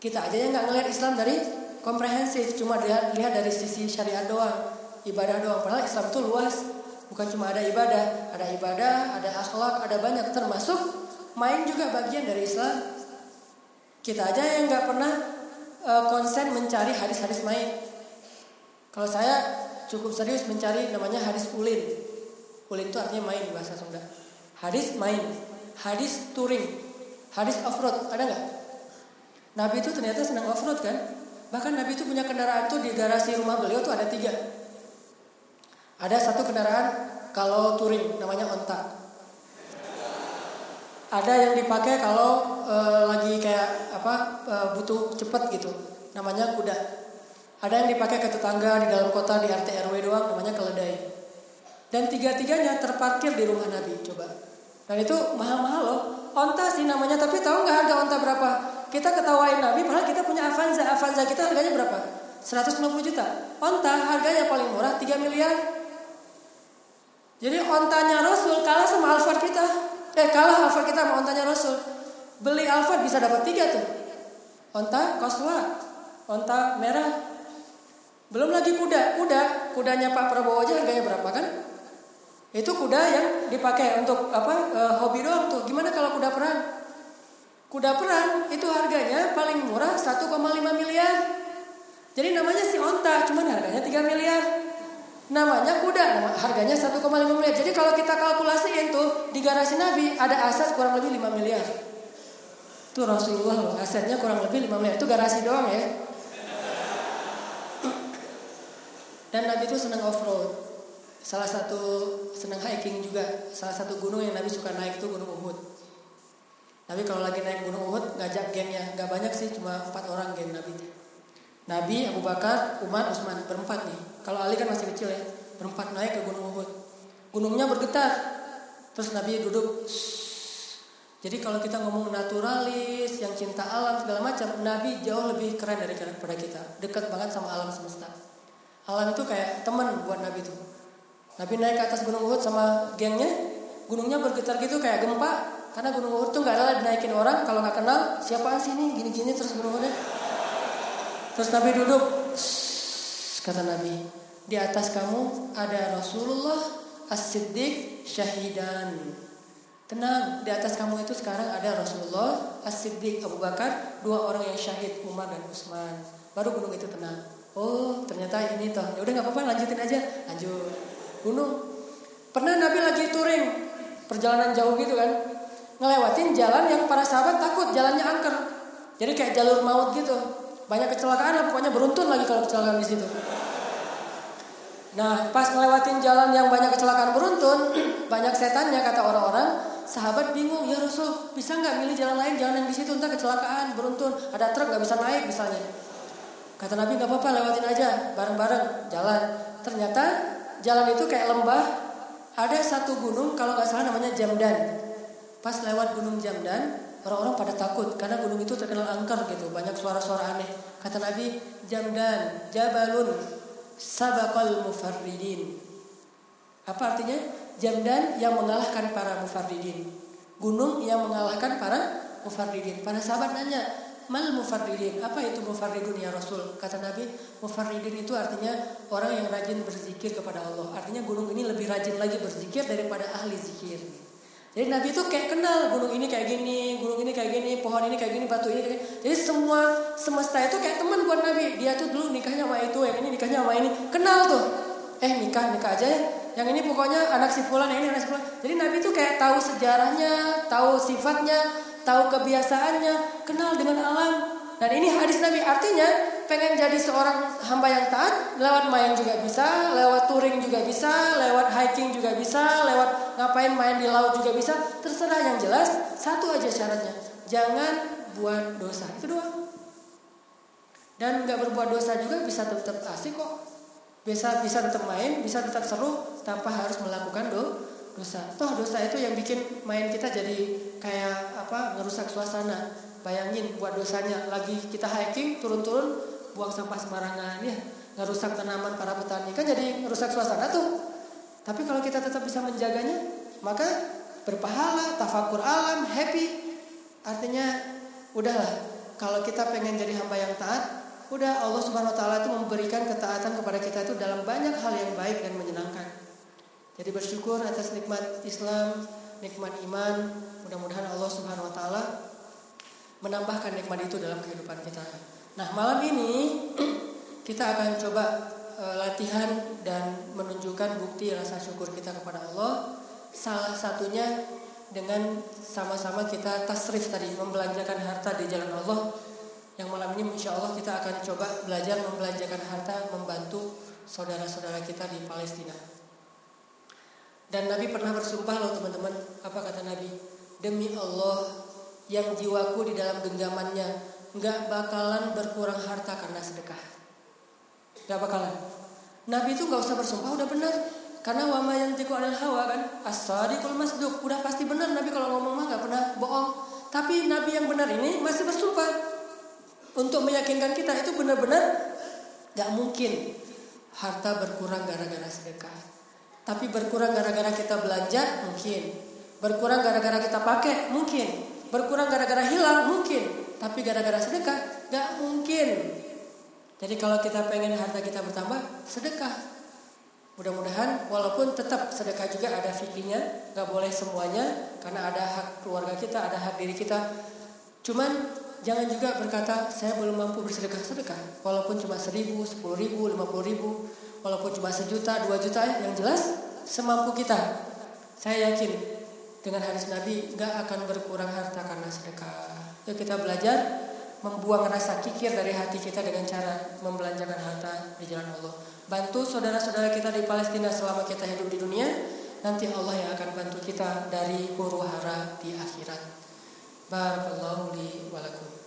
Kita aja yang nggak ngelihat Islam dari komprehensif, cuma lihat, lihat dari sisi syariat doang, ibadah doang. Padahal Islam itu luas, bukan cuma ada ibadah, ada ibadah, ada akhlak, ada banyak termasuk main juga bagian dari Islam. Kita aja yang nggak pernah uh, konsen mencari hadis-hadis main. Kalau saya cukup serius mencari namanya hadis ulin. Ulin itu artinya main bahasa Sunda. Hadis main, hadis touring, hadis off-road, ada nggak? Nabi itu ternyata senang off-road kan? Bahkan Nabi itu punya kendaraan tuh di garasi rumah beliau tuh ada tiga. Ada satu kendaraan kalau touring namanya onta. Ada yang dipakai kalau e, lagi kayak apa e, butuh cepet gitu, namanya kuda. Ada yang dipakai ke tetangga di dalam kota di RT RW doang, namanya keledai. Dan tiga-tiganya terparkir di rumah Nabi, coba. Dan itu mahal-mahal loh. Onta sih namanya, tapi tahu nggak harga onta berapa? Kita ketawain Nabi, padahal kita punya Avanza. Avanza kita harganya berapa? 150 juta. Onta harganya paling murah 3 miliar. Jadi ontanya Rasul kalah sama Alphard kita. Eh kalah Alphard kita mau ontanya Rasul. Beli Alphard bisa dapat tiga tuh. Onta koswa, onta merah. Belum lagi kuda, kuda, kudanya Pak Prabowo aja harganya berapa kan? Itu kuda yang dipakai untuk apa? E, hobi doang tuh. Gimana kalau kuda perang? Kuda perang itu harganya paling murah 1,5 miliar. Jadi namanya si onta, cuman harganya 3 miliar. Namanya kuda, harganya 1,5 miliar. Jadi kalau kita kalkulasiin tuh di garasi Nabi ada aset kurang lebih 5 miliar. Tuh Rasulullah loh, asetnya kurang lebih 5 miliar. Itu garasi doang ya. Dan Nabi itu senang off road. Salah satu senang hiking juga. Salah satu gunung yang Nabi suka naik itu Gunung Uhud. Nabi kalau lagi naik Gunung Uhud ngajak gengnya, nggak banyak sih, cuma empat orang geng Nabi. Nabi, Abu Bakar, Umar, Utsman berempat nih. Kalau Ali kan masih kecil ya, berempat naik ke Gunung Uhud. Gunungnya bergetar. Terus Nabi duduk. Jadi kalau kita ngomong naturalis, yang cinta alam segala macam, Nabi jauh lebih keren daripada kita. Dekat banget sama alam semesta. Alam itu kayak teman buat Nabi itu. Nabi naik ke atas Gunung Uhud sama gengnya, gunungnya bergetar gitu kayak gempa. Karena Gunung Uhud tuh nggak ada dinaikin orang kalau nggak kenal siapa sih ini gini-gini terus Gunung Uhudnya. Terus Nabi duduk, kata Nabi, di atas kamu ada Rasulullah, As-Siddiq, Syahidan. Tenang, di atas kamu itu sekarang ada Rasulullah, As-Siddiq, Abu Bakar, dua orang yang syahid, Umar dan Utsman. Baru gunung itu tenang. Oh, ternyata ini toh. Ya udah nggak apa-apa, lanjutin aja. Lanjut. Gunung. Pernah Nabi lagi touring, perjalanan jauh gitu kan. Ngelewatin jalan yang para sahabat takut, jalannya angker. Jadi kayak jalur maut gitu. Banyak kecelakaan lah, pokoknya beruntun lagi kalau kecelakaan di situ. Nah, pas ngelewatin jalan yang banyak kecelakaan beruntun, banyak setannya kata orang-orang, sahabat bingung, ya Rasul, bisa nggak milih jalan lain, jalan yang di situ entah kecelakaan beruntun, ada truk nggak bisa naik misalnya. Kata Nabi nggak apa-apa lewatin aja bareng-bareng jalan. Ternyata jalan itu kayak lembah. Ada satu gunung kalau nggak salah namanya Jamdan. Pas lewat gunung Jamdan, orang-orang pada takut karena gunung itu terkenal angker gitu, banyak suara-suara aneh. Kata Nabi, Jamdan, Jabalun, Sabakal Mufarridin. Apa artinya? Jamdan yang mengalahkan para mufarridin. Gunung yang mengalahkan para mufarridin. Para sahabat nanya, Mal mufarridin, apa itu mufarridun ya Rasul? Kata Nabi, mufarridin itu artinya orang yang rajin berzikir kepada Allah. Artinya gunung ini lebih rajin lagi berzikir daripada ahli zikir. Jadi Nabi itu kayak kenal gunung ini kayak gini, gunung ini kayak gini, pohon ini kayak gini, batu ini kayak gini. Jadi semua semesta itu kayak teman buat Nabi. Dia tuh dulu nikahnya sama itu, yang ini nikahnya sama ini. Kenal tuh. Eh nikah nikah aja ya. Yang ini pokoknya anak si fulan, yang ini anak si fulan. Jadi Nabi itu kayak tahu sejarahnya, tahu sifatnya, tahu kebiasaannya, kenal dengan alam. Dan ini hadis Nabi artinya pengen jadi seorang hamba yang taat, lewat main juga bisa, lewat touring juga bisa, lewat hiking juga bisa, lewat ngapain main di laut juga bisa. Terserah yang jelas, satu aja syaratnya, jangan buat dosa. Itu doang. Dan nggak berbuat dosa juga bisa tetap asik kok. Bisa bisa tetap main, bisa tetap seru tanpa harus melakukan do, dosa. Toh dosa itu yang bikin main kita jadi kayak apa ngerusak suasana. Bayangin buat dosanya lagi kita hiking turun-turun buang sampah sembarangan ya ngerusak tanaman para petani kan jadi ngerusak suasana tuh. Tapi kalau kita tetap bisa menjaganya maka berpahala, tafakur alam, happy. Artinya udahlah kalau kita pengen jadi hamba yang taat, udah Allah Subhanahu wa taala itu memberikan ketaatan kepada kita itu dalam banyak hal yang baik dan menyenangkan. Jadi bersyukur atas nikmat Islam, nikmat iman. Mudah-mudahan Allah Subhanahu wa taala menambahkan nikmat itu dalam kehidupan kita. Nah, malam ini kita akan coba e, latihan dan menunjukkan bukti rasa syukur kita kepada Allah. Salah satunya dengan sama-sama kita tasrif tadi, membelanjakan harta di jalan Allah. Yang malam ini insya Allah kita akan coba belajar membelanjakan harta membantu saudara-saudara kita di Palestina. Dan Nabi pernah bersumpah loh teman-teman, apa kata Nabi? Demi Allah yang jiwaku di dalam genggamannya nggak bakalan berkurang harta karena sedekah. Nggak bakalan. Nabi itu nggak usah bersumpah udah benar. Karena wama yang tiku adalah hawa kan as-sadiqul masduq udah pasti benar Nabi kalau ngomong mah nggak pernah bohong. Tapi Nabi yang benar ini masih bersumpah untuk meyakinkan kita itu benar-benar nggak mungkin harta berkurang gara-gara sedekah. Tapi berkurang gara-gara kita belanja mungkin. Berkurang gara-gara kita pakai mungkin. Berkurang gara-gara hilang mungkin. Tapi gara-gara sedekah gak mungkin. Jadi kalau kita pengen harta kita bertambah, sedekah. Mudah-mudahan walaupun tetap sedekah juga ada fikihnya, gak boleh semuanya karena ada hak keluarga kita, ada hak diri kita. Cuman jangan juga berkata saya belum mampu bersedekah sedekah walaupun cuma seribu, sepuluh ribu, lima puluh ribu, walaupun cuma sejuta, dua juta yang jelas semampu kita. Saya yakin dengan hadis Nabi nggak akan berkurang harta karena sedekah. Yuk kita belajar membuang rasa kikir dari hati kita dengan cara membelanjakan harta di jalan Allah. Bantu saudara-saudara kita di Palestina selama kita hidup di dunia, nanti Allah yang akan bantu kita dari huru hara di akhirat. Barakallahu li walakum.